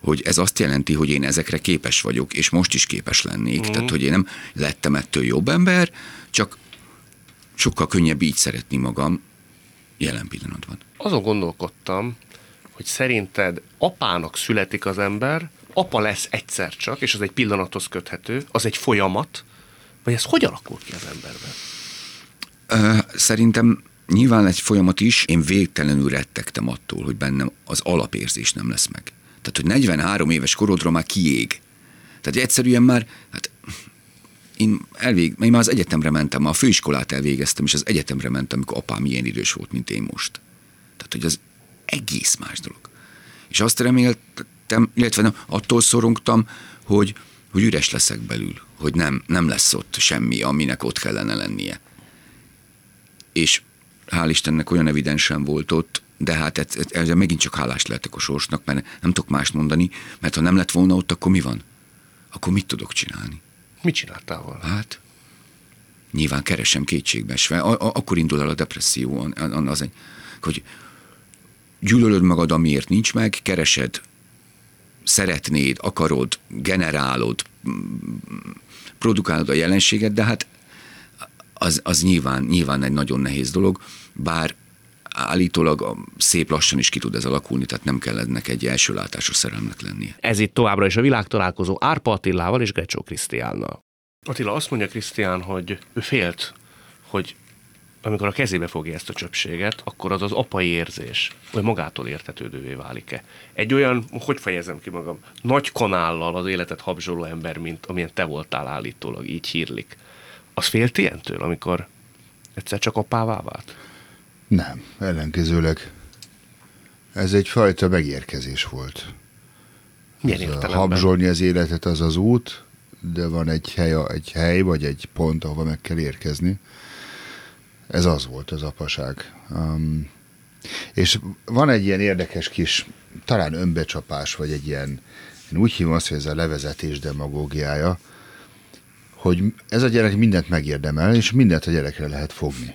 hogy ez azt jelenti, hogy én ezekre képes vagyok, és most is képes lennék. Mm. Tehát, hogy én nem lettem ettől jobb ember, csak sokkal könnyebb így szeretni magam jelen pillanatban. Azon gondolkodtam, hogy szerinted apának születik az ember, apa lesz egyszer csak, és az egy pillanathoz köthető, az egy folyamat, vagy ez hogy alakul ki az emberben? Szerintem nyilván egy folyamat is, én végtelenül rettegtem attól, hogy bennem az alapérzés nem lesz meg. Tehát, hogy 43 éves korodra már kiég. Tehát egyszerűen már, hát én, elvég, én már az egyetemre mentem, már a főiskolát elvégeztem, és az egyetemre mentem, amikor apám ilyen idős volt, mint én most. Tehát, hogy az egész más dolog. És azt reméltem, illetve nem, attól szorongtam, hogy, hogy üres leszek belül, hogy nem, nem lesz ott semmi, aminek ott kellene lennie. És hál' Istennek olyan evidensen volt ott, de hát ezzel megint csak hálás lehetek a sorsnak, mert nem tudok mást mondani, mert ha nem lett volna ott, akkor mi van? Akkor mit tudok csinálni? Mit csináltál volna? Hát, nyilván keresem kétségbeesve. A- a- akkor indul el a depresszió, az egy, hogy gyűlölöd magad, amiért nincs meg, keresed, szeretnéd, akarod, generálod, produkálod a jelenséget, de hát az, az nyilván, nyilván egy nagyon nehéz dolog, bár állítólag szép lassan is ki tud ez alakulni, tehát nem kell ennek egy első látásos szerelmnek lennie. Ez itt továbbra is a világtalálkozó Árpa Attilával és Grecsó Krisztiánnal. Attila azt mondja Krisztián, hogy ő félt, hogy amikor a kezébe fogja ezt a csöpséget, akkor az az apai érzés, vagy magától értetődővé válik-e. Egy olyan, hogy fejezem ki magam, nagy kanállal az életet habzsoló ember, mint amilyen te voltál állítólag, így hírlik. Az félt ilyentől, amikor egyszer csak apává vált? Nem, ellenkezőleg. Ez egyfajta megérkezés volt. Milyen értelemben? habzsolni az életet az az út, de van egy hely, egy hely, vagy egy pont, ahova meg kell érkezni. Ez az volt az apaság. Um, és van egy ilyen érdekes kis, talán önbecsapás, vagy egy ilyen, én úgy hívom azt, hogy ez a levezetés demagógiája, hogy ez a gyerek mindent megérdemel, és mindent a gyerekre lehet fogni.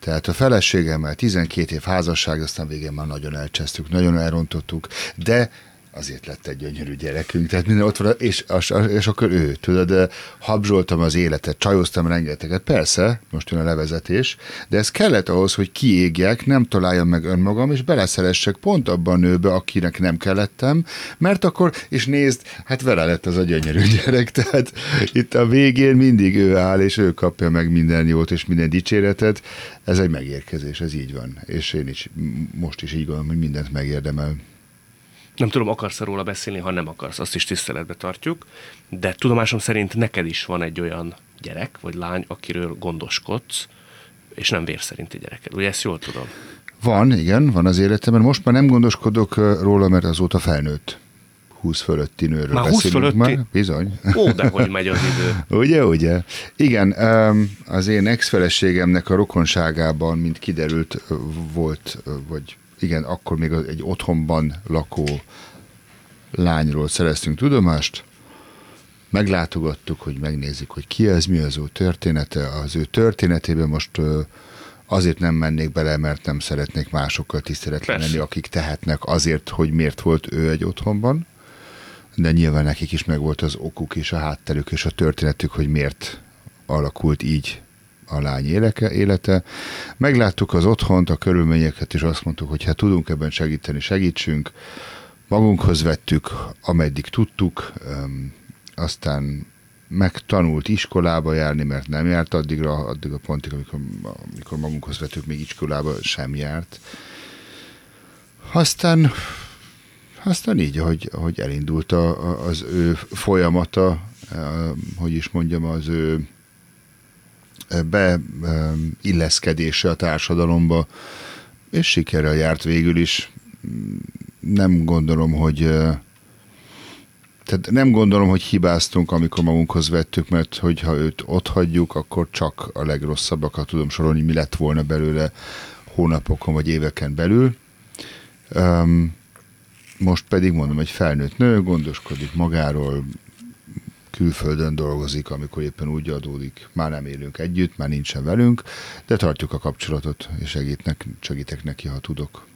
Tehát a feleségemmel 12 év házasság, aztán végén már nagyon elcsesztük, nagyon elrontottuk, de azért lett egy gyönyörű gyerekünk, tehát minden ott van, és, és akkor ő, tudod, habzsoltam az életet, csajoztam rengeteget, persze, most jön a levezetés, de ez kellett ahhoz, hogy kiégjek, nem találjam meg önmagam, és beleszeressek pont abban a nőbe, akinek nem kellettem, mert akkor, és nézd, hát vele lett az a gyönyörű gyerek, tehát itt a végén mindig ő áll, és ő kapja meg minden jót, és minden dicséretet, ez egy megérkezés, ez így van, és én is most is így gondolom, hogy mindent megérdemel. Nem tudom, akarsz róla beszélni, ha nem akarsz, azt is tiszteletbe tartjuk, de tudomásom szerint neked is van egy olyan gyerek vagy lány, akiről gondoskodsz, és nem vér szerinti gyereked. Ugye ezt jól tudom? Van, igen, van az életemben. Most már nem gondoskodok róla, mert azóta felnőtt. 20 fölötti nőről Már 20 beszélünk fölötti? már. Bizony. Ó, de hogy megy az idő. Ugye, ugye? Igen, az én ex-feleségemnek a rokonságában, mint kiderült, volt, vagy igen, akkor még egy otthonban lakó lányról szereztünk tudomást, meglátogattuk, hogy megnézzük, hogy ki ez, mi az ő története. Az ő történetében most azért nem mennék bele, mert nem szeretnék másokkal tiszteletlen lenni, akik tehetnek azért, hogy miért volt ő egy otthonban. De nyilván nekik is megvolt az okuk és a hátterük és a történetük, hogy miért alakult így a lány éleke, élete. Megláttuk az otthont, a körülményeket, és azt mondtuk, hogy hát tudunk ebben segíteni, segítsünk. Magunkhoz vettük, ameddig tudtuk, aztán megtanult iskolába járni, mert nem járt addigra, addig a pontig, amikor, amikor magunkhoz vettük, még iskolába sem járt. Aztán, aztán így, ahogy, ahogy elindult a, az ő folyamata, hogy is mondjam, az ő beilleszkedése a társadalomba, és sikerrel járt végül is. Nem gondolom, hogy tehát nem gondolom, hogy hibáztunk, amikor magunkhoz vettük, mert hogyha őt ott hagyjuk, akkor csak a legrosszabbakat tudom sorolni, mi lett volna belőle hónapokon vagy éveken belül. Um, most pedig mondom, egy felnőtt nő gondoskodik magáról, külföldön dolgozik, amikor éppen úgy adódik. Már nem élünk együtt, már nincsen velünk, de tartjuk a kapcsolatot, és segítnek, segítek neki, ha tudok.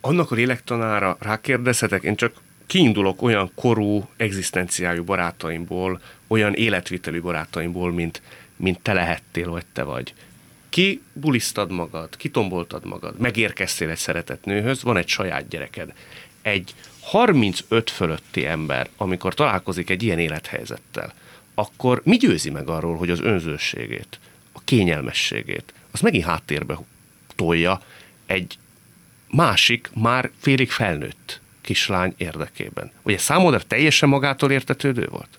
Annak a lélektanára rákérdezhetek, én csak kiindulok olyan korú, egzisztenciájú barátaimból, olyan életvitelű barátaimból, mint, mint te lehettél, vagy te vagy. Ki bulisztad magad, kitomboltad magad, megérkeztél egy szeretett nőhöz, van egy saját gyereked. Egy 35 fölötti ember, amikor találkozik egy ilyen élethelyzettel, akkor mi győzi meg arról, hogy az önzőségét, a kényelmességét, az megint háttérbe tolja egy másik, már félig felnőtt kislány érdekében. Ugye számodra teljesen magától értetődő volt?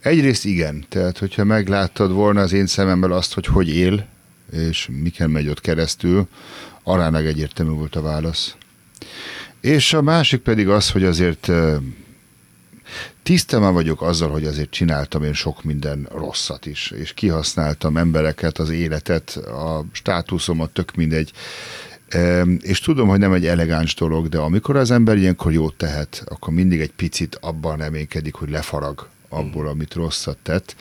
Egyrészt igen, tehát hogyha megláttad volna az én szememmel azt, hogy hogy él, és miken megy ott keresztül, aránylag egyértelmű volt a válasz. És a másik pedig az, hogy azért tisztában vagyok azzal, hogy azért csináltam én sok minden rosszat is, és kihasználtam embereket, az életet, a státuszomat, tök mindegy. És tudom, hogy nem egy elegáns dolog, de amikor az ember ilyenkor jót tehet, akkor mindig egy picit abban reménykedik, hogy lefarag abból, amit rosszat tett.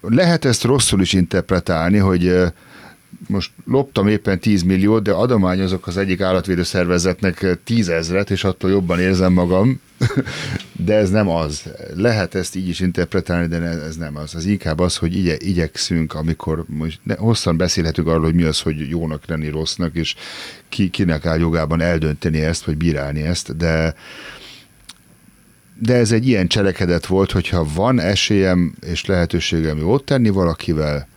Lehet ezt rosszul is interpretálni, hogy most loptam éppen 10 milliót, de adományozok az egyik állatvédő szervezetnek tízezret, és attól jobban érzem magam, de ez nem az. Lehet ezt így is interpretálni, de ez nem az. Az inkább az, hogy igye, igyekszünk, amikor most ne, hosszan beszélhetünk arról, hogy mi az, hogy jónak lenni, rossznak, és ki, kinek áll jogában eldönteni ezt, vagy bírálni ezt, de de ez egy ilyen cselekedet volt, hogyha van esélyem és lehetőségem jót tenni valakivel,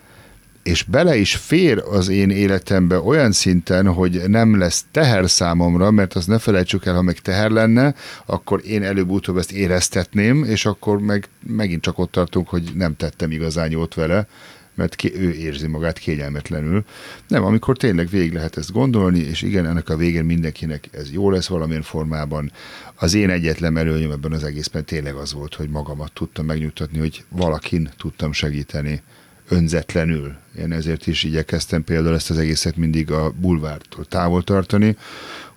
és bele is fér az én életembe olyan szinten, hogy nem lesz teher számomra, mert azt ne felejtsük el, ha meg teher lenne, akkor én előbb-utóbb ezt éreztetném, és akkor meg megint csak ott tartunk, hogy nem tettem igazán jót vele, mert ki, ő érzi magát kényelmetlenül. Nem, amikor tényleg végig lehet ezt gondolni, és igen, ennek a végén mindenkinek ez jó lesz valamilyen formában. Az én egyetlen előnyöm ebben az egészben tényleg az volt, hogy magamat tudtam megnyugtatni, hogy valakin tudtam segíteni önzetlenül. Én ezért is igyekeztem például ezt az egészet mindig a bulvártól távol tartani,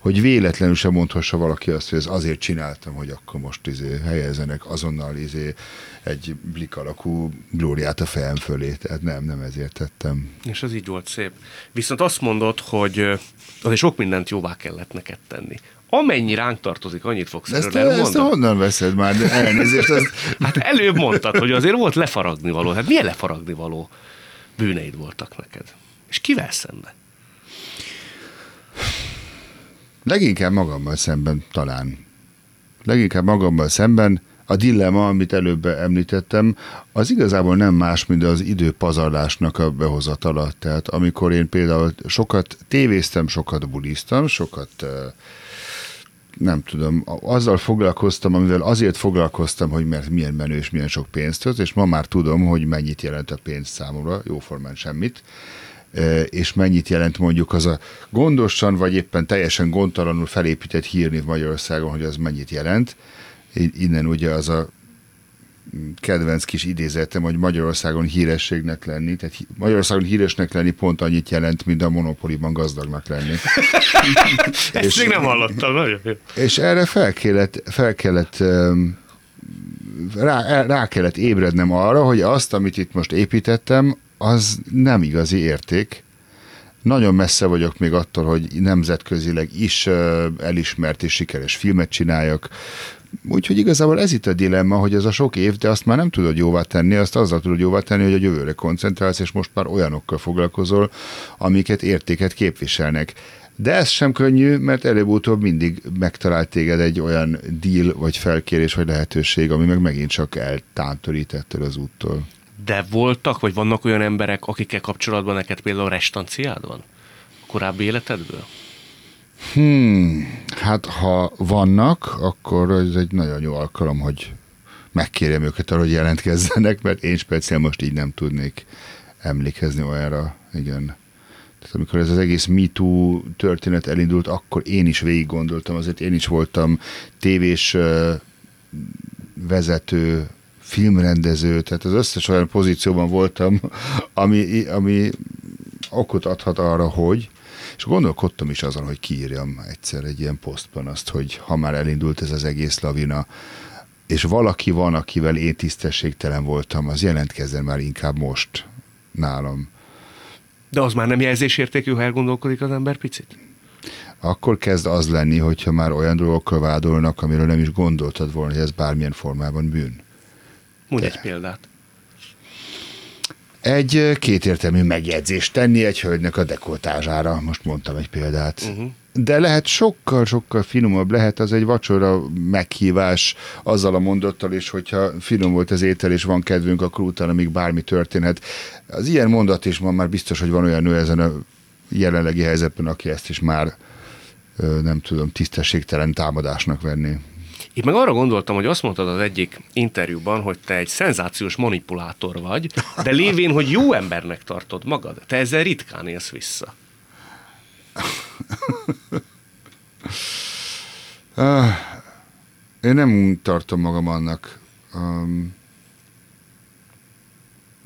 hogy véletlenül sem mondhassa valaki azt, hogy ez azért csináltam, hogy akkor most izé helyezzenek azonnal izé egy blik alakú glóriát a fejem fölé. Tehát nem, nem ezért tettem. És ez így volt szép. Viszont azt mondod, hogy azért sok mindent jóvá kellett neked tenni amennyi ránk tartozik, annyit fogsz ezt, erről elmondani. Ezt honnan veszed már? Elnézést. Ezt... hát előbb mondtad, hogy azért volt lefaragni való. Hát milyen lefaragni való bűneid voltak neked? És kivel szemben? Leginkább magammal szemben talán. Leginkább magammal szemben a dilemma, amit előbb említettem, az igazából nem más, mint az időpazarlásnak a behozatala. Tehát amikor én például sokat tévéztem, sokat buliztam, sokat nem tudom, azzal foglalkoztam, amivel azért foglalkoztam, hogy mert milyen menő és milyen sok pénzt hoz, és ma már tudom, hogy mennyit jelent a pénz számomra, jóformán semmit, és mennyit jelent mondjuk az a gondosan, vagy éppen teljesen gondtalanul felépített hírnév Magyarországon, hogy az mennyit jelent. Innen ugye az a kedvenc kis idézetem, hogy Magyarországon hírességnek lenni, tehát Magyarországon híresnek lenni pont annyit jelent, mint a monopoliban gazdagnak lenni. Ezt és, még nem hallottam, nagyon jó. És erre fel kellett, fel kellett rá, rá kellett ébrednem arra, hogy azt, amit itt most építettem, az nem igazi érték. Nagyon messze vagyok még attól, hogy nemzetközileg is elismert és sikeres filmet csináljak, Úgyhogy igazából ez itt a dilemma, hogy ez a sok év, de azt már nem tudod jóvá tenni, azt azzal tudod jóvá tenni, hogy a jövőre koncentrálsz, és most már olyanokkal foglalkozol, amiket értéket képviselnek. De ez sem könnyű, mert előbb-utóbb mindig megtalált téged egy olyan deal, vagy felkérés, vagy lehetőség, ami meg megint csak eltántorít ettől az úttól. De voltak, vagy vannak olyan emberek, akikkel kapcsolatban neked például restanciád van? A korábbi életedből? Hmm, hát ha vannak, akkor ez egy nagyon jó alkalom, hogy megkérjem őket arra, hogy jelentkezzenek, mert én speciál most így nem tudnék emlékezni olyanra, igen. Tehát amikor ez az egész MeToo történet elindult, akkor én is végig gondoltam, azért én is voltam tévés vezető, filmrendező, tehát az összes olyan pozícióban voltam, ami, ami okot adhat arra, hogy, és gondolkodtam is azon, hogy kiírjam egyszer egy ilyen posztban azt, hogy ha már elindult ez az egész lavina, és valaki van, akivel én tisztességtelen voltam, az jelentkezzen már inkább most nálam. De az már nem jelzésértékű, ha elgondolkodik az ember picit? Akkor kezd az lenni, hogyha már olyan dolgokkal vádolnak, amiről nem is gondoltad volna, hogy ez bármilyen formában bűn. Mondj egy példát egy kétértelmű megjegyzést tenni egy hölgynek a dekoltázsára. Most mondtam egy példát. Uh-huh. de lehet sokkal-sokkal finomabb, lehet az egy vacsora meghívás azzal a mondattal is, hogyha finom volt az étel és van kedvünk, akkor utána még bármi történhet. Az ilyen mondat is van már biztos, hogy van olyan nő ezen a jelenlegi helyzetben, aki ezt is már nem tudom, tisztességtelen támadásnak venni. Itt meg arra gondoltam, hogy azt mondtad az egyik interjúban, hogy te egy szenzációs manipulátor vagy, de lévén, hogy jó embernek tartod magad. Te ezzel ritkán élsz vissza. Ah, én nem tartom magam annak. Um,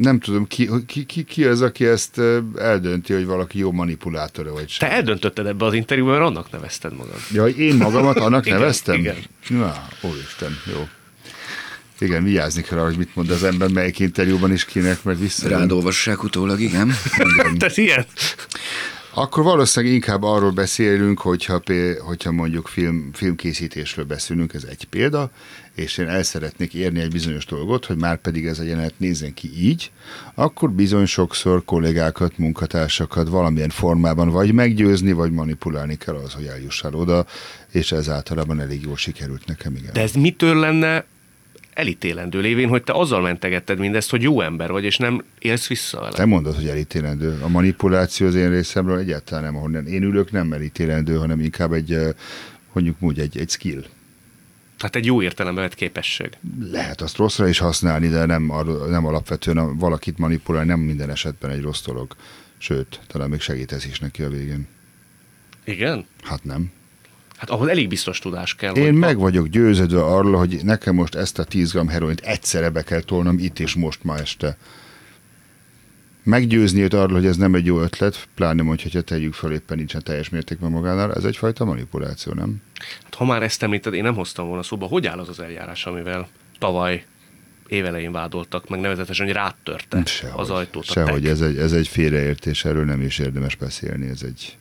nem tudom, ki, ki, ki, ki az, aki ezt eldönti, hogy valaki jó manipulátora vagy sem. Te eldöntötted ebbe az interjúban, mert annak nevezted magad. Ja, én magamat annak igen, neveztem? Igen. Na, úristen, jó. Igen, vigyázni kell, hogy mit mond az ember, melyik interjúban is kinek, mert vissza. Rád olvassák utólag, igen. igen. Te ilyen? Akkor valószínűleg inkább arról beszélünk, hogyha, hogyha mondjuk film, filmkészítésről beszélünk, ez egy példa, és én el szeretnék érni egy bizonyos dolgot, hogy már pedig ez a jelenet nézzen ki így, akkor bizony sokszor kollégákat, munkatársakat valamilyen formában vagy meggyőzni, vagy manipulálni kell az, hogy eljussál oda, és ez általában elég jól sikerült nekem, igen. De ez mitől lenne elítélendő lévén, hogy te azzal mentegetted mindezt, hogy jó ember vagy, és nem élsz vissza vele. Te mondod, hogy elítélendő. A manipuláció az én részemről egyáltalán nem, ahonnan én ülök, nem elítélendő, hanem inkább egy, mondjuk úgy, egy, egy skill. Tehát egy jó értelemben vett képesség. Lehet azt rosszra is használni, de nem, nem alapvetően valakit manipulálni, nem minden esetben egy rossz dolog. Sőt, talán még segítesz is neki a végén. Igen? Hát nem. Hát ahhoz elég biztos tudás kell. Én meg vagyok győződve arról, hogy nekem most ezt a 10 g heroint egyszerre be kell tolnom itt és most ma este. Meggyőzni őt arról, hogy ez nem egy jó ötlet, pláne mondja, hogyha tegyük fel éppen nincsen teljes mértékben magánál, ez egyfajta manipuláció, nem? Hát, ha már ezt említed, én nem hoztam volna szóba, hogy áll az az eljárás, amivel tavaly évelején vádoltak, meg nevezetesen, hogy rátörte Sehogy, az ajtót. Sehogy, ez egy, ez egy félreértés, erről nem is érdemes beszélni, ez egy,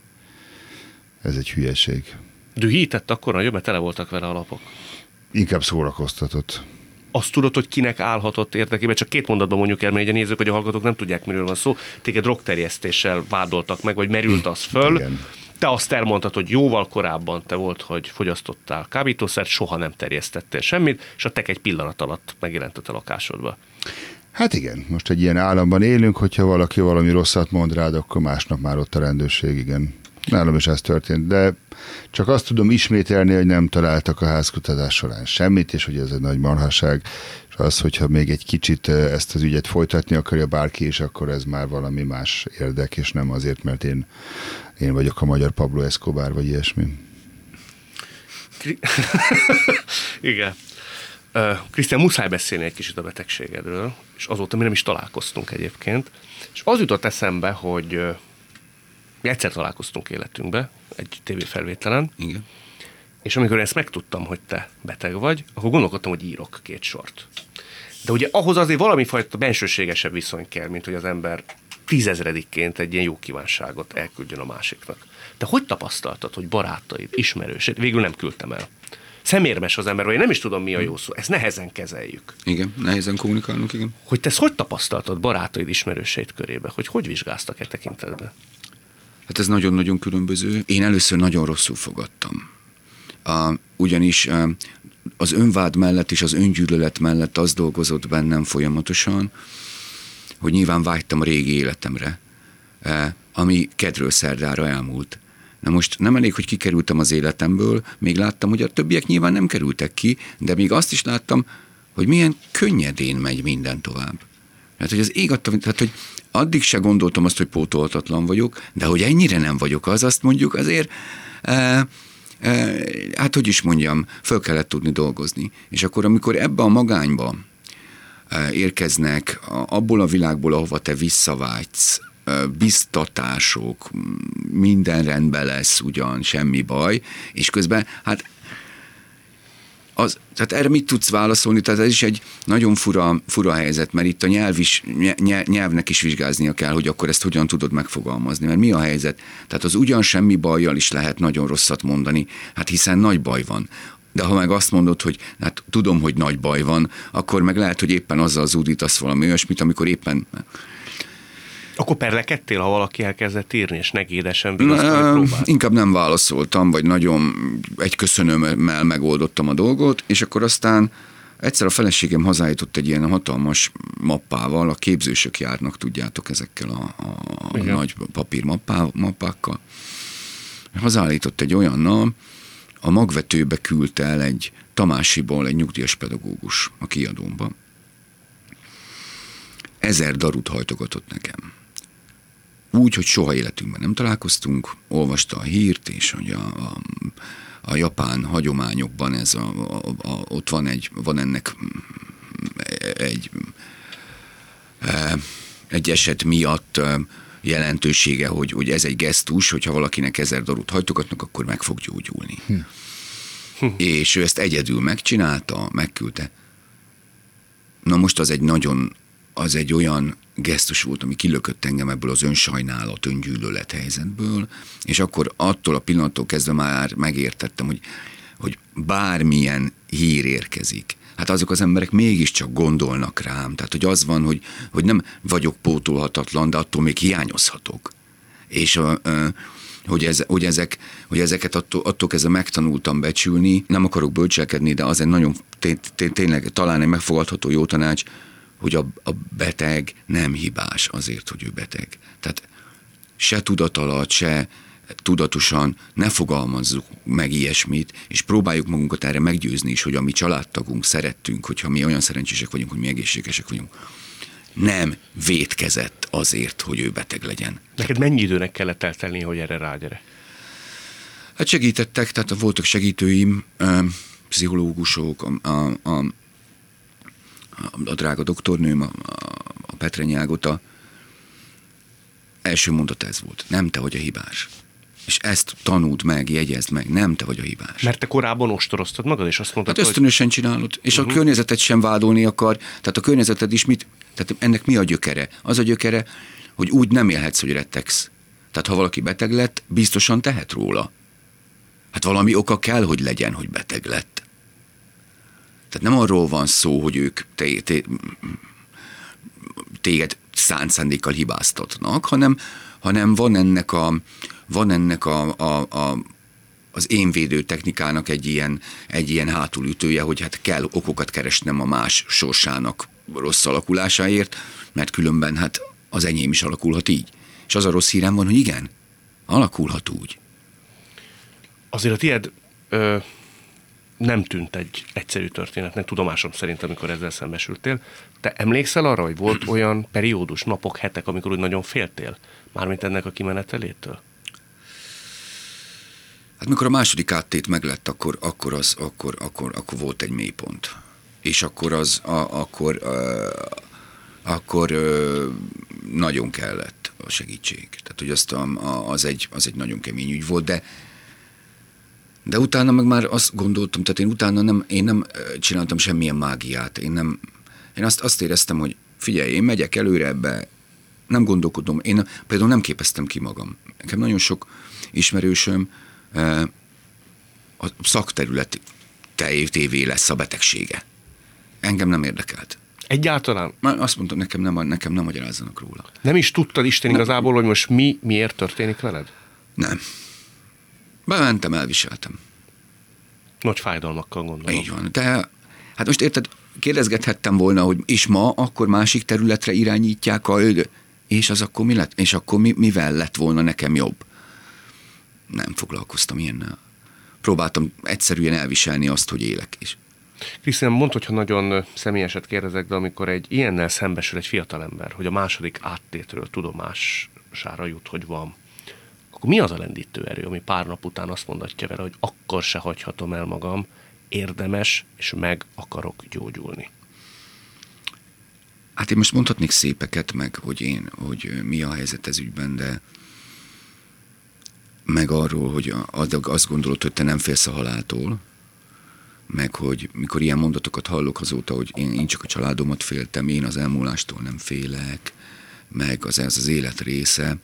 ez egy hülyeség. Dühített akkor nagyon, mert tele voltak vele a lapok. Inkább szórakoztatott. Azt tudod, hogy kinek állhatott érdekében, csak két mondatban mondjuk el, mert a nézők, hogy a hallgatók nem tudják, miről van szó. Téged drogterjesztéssel vádoltak meg, vagy merült az föl. Igen. Te azt elmondtad, hogy jóval korábban te volt, hogy fogyasztottál kábítószert, soha nem terjesztettél semmit, és a tek egy pillanat alatt megjelentett a lakásodba. Hát igen, most egy ilyen államban élünk, hogyha valaki valami rosszat mond rád, akkor másnap már ott a rendőrség, igen. Nálam is ez történt, de csak azt tudom ismételni, hogy nem találtak a házkutatás során semmit, és hogy ez egy nagy marhaság, és az, hogyha még egy kicsit ezt az ügyet folytatni akarja bárki, és akkor ez már valami más érdek, és nem azért, mert én, én vagyok a magyar Pablo Escobar, vagy ilyesmi. Igen. Krisztián, muszáj beszélni egy kicsit a betegségedről, és azóta mi nem is találkoztunk egyébként. És az jutott eszembe, hogy egyszer találkoztunk életünkbe, egy tévéfelvételen. Igen. És amikor ezt megtudtam, hogy te beteg vagy, akkor gondolkodtam, hogy írok két sort. De ugye ahhoz azért valami fajta bensőségesebb viszony kell, mint hogy az ember tízezredikként egy ilyen jó kívánságot elküldjön a másiknak. De hogy tapasztaltad, hogy barátaid, ismerősét, végül nem küldtem el. Szemérmes az ember, vagy én nem is tudom, mi a jó szó. Ezt nehezen kezeljük. Igen, nehezen kommunikálunk, igen. Hogy te ezt hogy tapasztaltad barátaid, ismerőseit körébe? Hogy hogy vizsgáztak e tekintetben? Hát ez nagyon-nagyon különböző. Én először nagyon rosszul fogadtam. A, ugyanis a, az önvád mellett és az öngyűlölet mellett az dolgozott bennem folyamatosan, hogy nyilván vágytam a régi életemre, e, ami kedről szerdára elmúlt. Na most nem elég, hogy kikerültem az életemből, még láttam, hogy a többiek nyilván nem kerültek ki, de még azt is láttam, hogy milyen könnyedén megy minden tovább. Tehát, hogy az ég adta, tehát, hogy addig se gondoltam azt, hogy pótolhatatlan vagyok, de hogy ennyire nem vagyok az, azt mondjuk azért, e, e, hát hogy is mondjam, föl kellett tudni dolgozni. És akkor, amikor ebbe a magányba e, érkeznek, abból a világból, ahova te visszavágysz, biztatások, minden rendben lesz ugyan, semmi baj, és közben hát az, tehát erre mit tudsz válaszolni? Tehát ez is egy nagyon fura, fura helyzet, mert itt a nyelv is, nyelvnek is vizsgáznia kell, hogy akkor ezt hogyan tudod megfogalmazni. Mert mi a helyzet? Tehát az ugyan semmi bajjal is lehet nagyon rosszat mondani, hát hiszen nagy baj van. De ha meg azt mondod, hogy hát tudom, hogy nagy baj van, akkor meg lehet, hogy éppen azzal zúdítasz valami olyasmit, amikor éppen Akkor perlekedtél, ha valaki elkezdett írni, és negédesen vigasztalni? Inkább nem válaszoltam, vagy nagyon egy köszönömmel megoldottam a dolgot, és akkor aztán egyszer a feleségem hazájutott egy ilyen hatalmas mappával, a képzősök járnak, tudjátok, ezekkel a, a, a nagy papír mappá, mappákkal. Hazállított egy olyannal, a magvetőbe küldte el egy Tamásiból egy nyugdíjas pedagógus a kiadómba. Ezer darut hajtogatott nekem. Úgy, hogy soha életünkben nem találkoztunk, olvasta a hírt, és hogy a, a, a japán hagyományokban ez a, a, a, ott van, egy, van ennek egy, egy eset miatt jelentősége, hogy, hogy ez egy gesztus, hogyha valakinek ezer darut hajtogatnak, akkor meg fog gyógyulni. Hm. És ő ezt egyedül megcsinálta, megküldte. Na most az egy nagyon, az egy olyan gesztus volt, ami kilökött engem ebből az önsajnálat, öngyűlölet helyzetből, és akkor attól a pillanattól kezdve már megértettem, hogy, hogy bármilyen hír érkezik, hát azok az emberek mégiscsak gondolnak rám. Tehát, hogy az van, hogy, hogy nem vagyok pótolhatatlan, de attól még hiányozhatok. És a, a hogy, ez, hogy, ezek, hogy ezeket attól, attól kezdve megtanultam becsülni. Nem akarok bölcselkedni, de az egy nagyon tényleg talán egy megfogadható jó tanács, hogy a, a beteg nem hibás azért, hogy ő beteg. Tehát se tudat alatt, se tudatosan ne fogalmazzuk meg ilyesmit, és próbáljuk magunkat erre meggyőzni is, hogy a mi családtagunk szerettünk, hogyha mi olyan szerencsések vagyunk, hogy mi egészségesek vagyunk, nem vétkezett azért, hogy ő beteg legyen. Neked mennyi időnek kellett eltelni, hogy erre rágyere? Hát segítettek, tehát voltak segítőim, pszichológusok, a, a, a, a drága doktornőm, a, a Petre Nyágota. Első mondat ez volt, nem te vagy a hibás. És ezt tanult meg, jegyezd meg, nem te vagy a hibás. Mert te korábban ostoroztad magad, és azt mondtad, hát ösztönösen hogy... csinálod, és uh-huh. a környezetet sem vádolni akar, tehát a környezeted is mit, tehát ennek mi a gyökere? Az a gyökere, hogy úgy nem élhetsz, hogy rettegsz. Tehát ha valaki beteg lett, biztosan tehet róla. Hát valami oka kell, hogy legyen, hogy beteg lett. Tehát nem arról van szó, hogy ők te, te, téged szándékkal hibáztatnak, hanem, hanem van ennek a, van ennek a, a, a az én védő technikának egy ilyen, egy ilyen hátulütője, hogy hát kell okokat keresnem a más sorsának rossz alakulásáért, mert különben hát az enyém is alakulhat így. És az a rossz hírem van, hogy igen, alakulhat úgy. Azért a tied ö, nem tűnt egy egyszerű történetnek, tudomásom szerint, amikor ezzel szembesültél. Te emlékszel arra, hogy volt olyan periódus, napok, hetek, amikor úgy nagyon féltél, mármint ennek a kimenetelétől? Hát mikor a második áttét meglett, akkor, akkor, az, akkor, akkor, akkor volt egy mélypont. És akkor az, a, akkor, a, akkor a, nagyon kellett a segítség. Tehát, hogy azt a, a, az, egy, az egy nagyon kemény ügy volt, de de utána meg már azt gondoltam, tehát én utána nem, én nem csináltam semmilyen mágiát, én nem, én azt, azt éreztem, hogy figyelj, én megyek előre ebbe, nem gondolkodom, én például nem képeztem ki magam. Nekem nagyon sok ismerősöm, a szakterület tévé lesz a betegsége. Engem nem érdekelt. Egyáltalán? Már azt mondtam, nekem nem, nekem nem magyarázzanak róla. Nem is tudtad Isten nem. igazából, hogy most mi, miért történik veled? Nem. Bementem, elviseltem. Nagy fájdalmakkal gondolom. Így van. De hát most érted, kérdezgethettem volna, hogy és ma akkor másik területre irányítják a és az akkor mi lett? És akkor mi, mivel lett volna nekem jobb? nem foglalkoztam ilyennel. Próbáltam egyszerűen elviselni azt, hogy élek is. Krisztián, mondd, hogyha nagyon személyeset kérdezek, de amikor egy ilyennel szembesül egy fiatalember, hogy a második áttétről tudomására jut, hogy van, akkor mi az a lendítő erő, ami pár nap után azt mondatja vele, hogy akkor se hagyhatom el magam, érdemes, és meg akarok gyógyulni? Hát én most mondhatnék szépeket meg, hogy én, hogy mi a helyzet ez ügyben, de meg arról, hogy azt gondolod, hogy te nem félsz a haláltól, meg hogy mikor ilyen mondatokat hallok azóta, hogy én, én csak a családomat féltem, én az elmúlástól nem félek, meg az ez az élet része,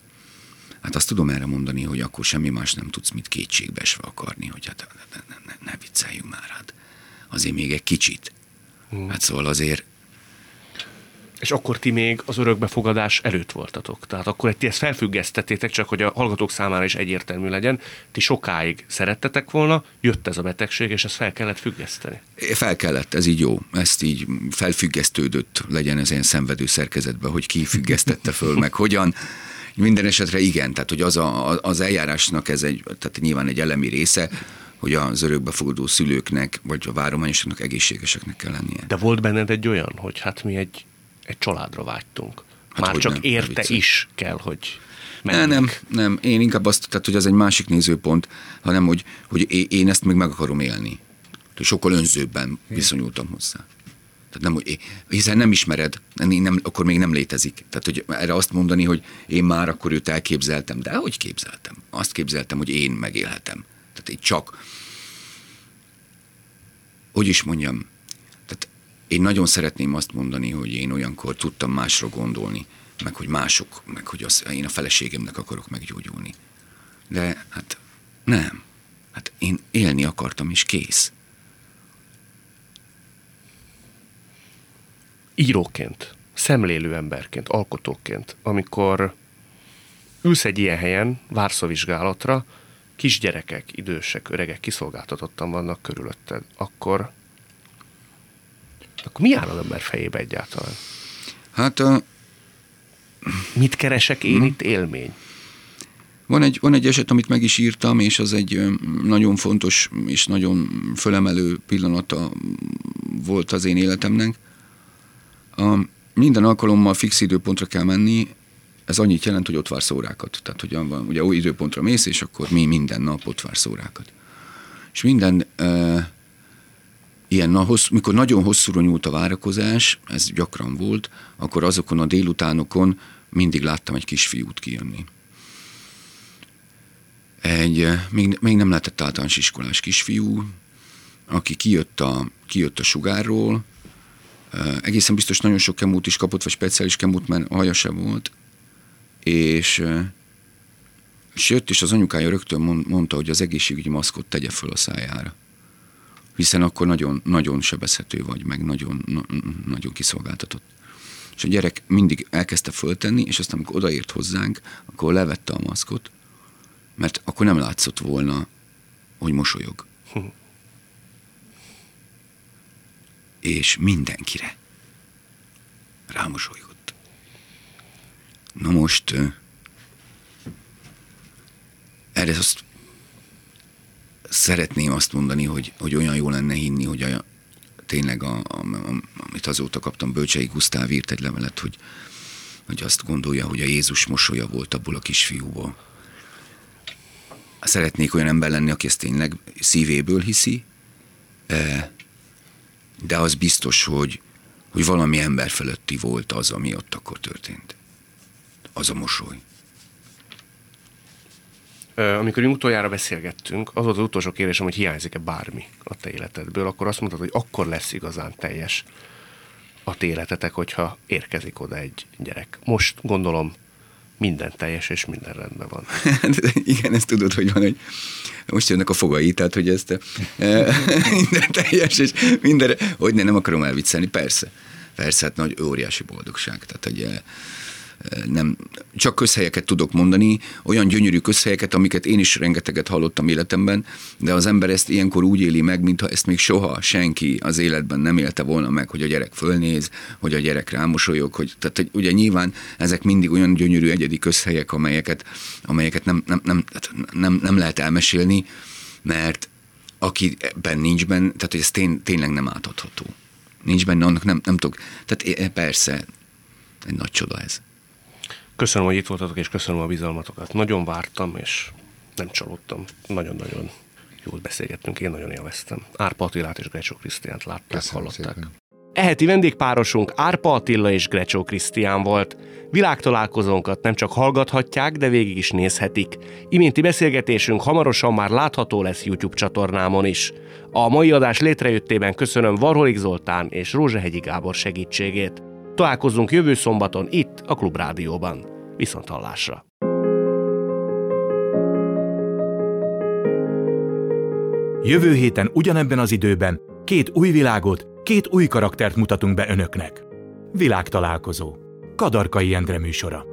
hát azt tudom erre mondani, hogy akkor semmi más nem tudsz, mint kétségbesve akarni, hogy hát ne, ne, ne, ne vicceljünk már, hát azért még egy kicsit. Hmm. Hát szóval azért És akkor ti még az örökbefogadás előtt voltatok. Tehát akkor ti ezt felfüggesztettétek, csak hogy a hallgatók számára is egyértelmű legyen. Ti sokáig szerettetek volna, jött ez a betegség, és ezt fel kellett függeszteni. Fel kellett, ez így jó. Ezt így felfüggesztődött legyen ez ilyen szenvedő szerkezetben, hogy ki függesztette föl, meg hogyan. Minden esetre igen, tehát hogy az, a, az eljárásnak ez egy, tehát nyilván egy elemi része, hogy az örökbefogadó szülőknek, vagy a várományosoknak egészségeseknek kell lennie. De volt benned egy olyan, hogy hát mi egy, egy családra vágytunk. Hát Már csak nem, érte is kell, hogy ne, nem, nem. Én inkább azt, tehát, hogy ez egy másik nézőpont, hanem hogy, hogy én ezt még meg akarom élni. Sokkal önzőbben viszonyultam hozzá. Tehát nem, hiszen nem ismered, nem, akkor még nem létezik. Tehát, hogy erre azt mondani, hogy én már akkor őt elképzeltem, de hogy képzeltem? Azt képzeltem, hogy én megélhetem. Tehát így csak, hogy is mondjam, tehát én nagyon szeretném azt mondani, hogy én olyankor tudtam másra gondolni, meg hogy mások, meg hogy az, én a feleségemnek akarok meggyógyulni. De hát nem. Hát én élni akartam, és kész. Íróként, szemlélő emberként, alkotóként, amikor ülsz egy ilyen helyen, vársz a vizsgálatra, kisgyerekek, idősek, öregek kiszolgáltatottan vannak körülötted, akkor, akkor mi áll az ember fejébe egyáltalán? Hát a... Mit keresek én hmm. itt élmény? Van egy, van egy eset, amit meg is írtam, és az egy nagyon fontos és nagyon fölemelő pillanata volt az én életemnek. A, minden alkalommal fix időpontra kell menni, ez annyit jelent, hogy ott vársz órákat. Tehát, hogy van, ugye új időpontra mész, és akkor mi minden nap ott vársz órákat. És minden e, ilyen, na, hossz, mikor nagyon hosszúra nyúlt a várakozás, ez gyakran volt, akkor azokon a délutánokon mindig láttam egy kisfiút kijönni. Egy, még, még nem lehetett általános iskolás kisfiú, aki kijött a, kijött a sugárról, egészen biztos nagyon sok kemút is kapott, vagy speciális kemút, mert haja sem volt, és, és jött, és az anyukája rögtön mondta, hogy az egészségügyi maszkot tegye föl a szájára. Hiszen akkor nagyon, nagyon sebezhető vagy, meg nagyon, nagyon kiszolgáltatott. És a gyerek mindig elkezdte föltenni, és aztán amikor odaért hozzánk, akkor levette a maszkot, mert akkor nem látszott volna, hogy mosolyog. Hm. És mindenkire rámosolyog. Na most erre azt szeretném azt mondani, hogy, hogy olyan jó lenne hinni, hogy a, tényleg, a, a, a, amit azóta kaptam, Bölcsei Gusztáv írt egy levelet, hogy, hogy azt gondolja, hogy a Jézus mosolya volt abból a kisfiúból. Szeretnék olyan ember lenni, aki ezt tényleg szívéből hiszi, de az biztos, hogy, hogy valami ember fölötti volt az, ami ott akkor történt az a mosoly. Amikor utoljára beszélgettünk, az volt az utolsó kérdésem, hogy hiányzik-e bármi a te életedből, akkor azt mondtad, hogy akkor lesz igazán teljes a te életetek, hogyha érkezik oda egy gyerek. Most gondolom minden teljes és minden rendben van. Igen, ezt tudod, hogy van, hogy most jönnek a fogai, tehát hogy ezt minden teljes és minden, hogy ne, nem akarom elviccelni, persze. Persze, hát nagy óriási boldogság. Tehát, hogy nem, csak közhelyeket tudok mondani, olyan gyönyörű közhelyeket, amiket én is rengeteget hallottam életemben, de az ember ezt ilyenkor úgy éli meg, mintha ezt még soha senki az életben nem élte volna meg, hogy a gyerek fölnéz, hogy a gyerek rámosolyog, hogy, tehát hogy ugye nyilván ezek mindig olyan gyönyörű egyedi közhelyek, amelyeket, amelyeket nem, nem, nem, nem, nem lehet elmesélni, mert akiben nincs benne, tehát hogy ez tény, tényleg nem átadható. Nincs benne, annak nem, nem tudok. Tehát persze, egy nagy csoda ez. Köszönöm, hogy itt voltatok, és köszönöm a bizalmatokat. Nagyon vártam, és nem csalódtam. Nagyon-nagyon jól beszélgettünk, én nagyon élveztem. Árpa Attilát és Grecsó Krisztiánt látták, köszönöm hallották. Szépen. Eheti vendégpárosunk Árpa Attila és Grecsó Krisztián volt. Világtalálkozónkat nem csak hallgathatják, de végig is nézhetik. Iménti beszélgetésünk hamarosan már látható lesz YouTube csatornámon is. A mai adás létrejöttében köszönöm Varholik Zoltán és Rózsehegyi Gábor segítségét. Találkozunk jövő szombaton itt a Klubrádióban. Viszont hallásra! Jövő héten ugyanebben az időben két új világot, két új karaktert mutatunk be önöknek. Világtalálkozó. Kadarkai Endre műsora.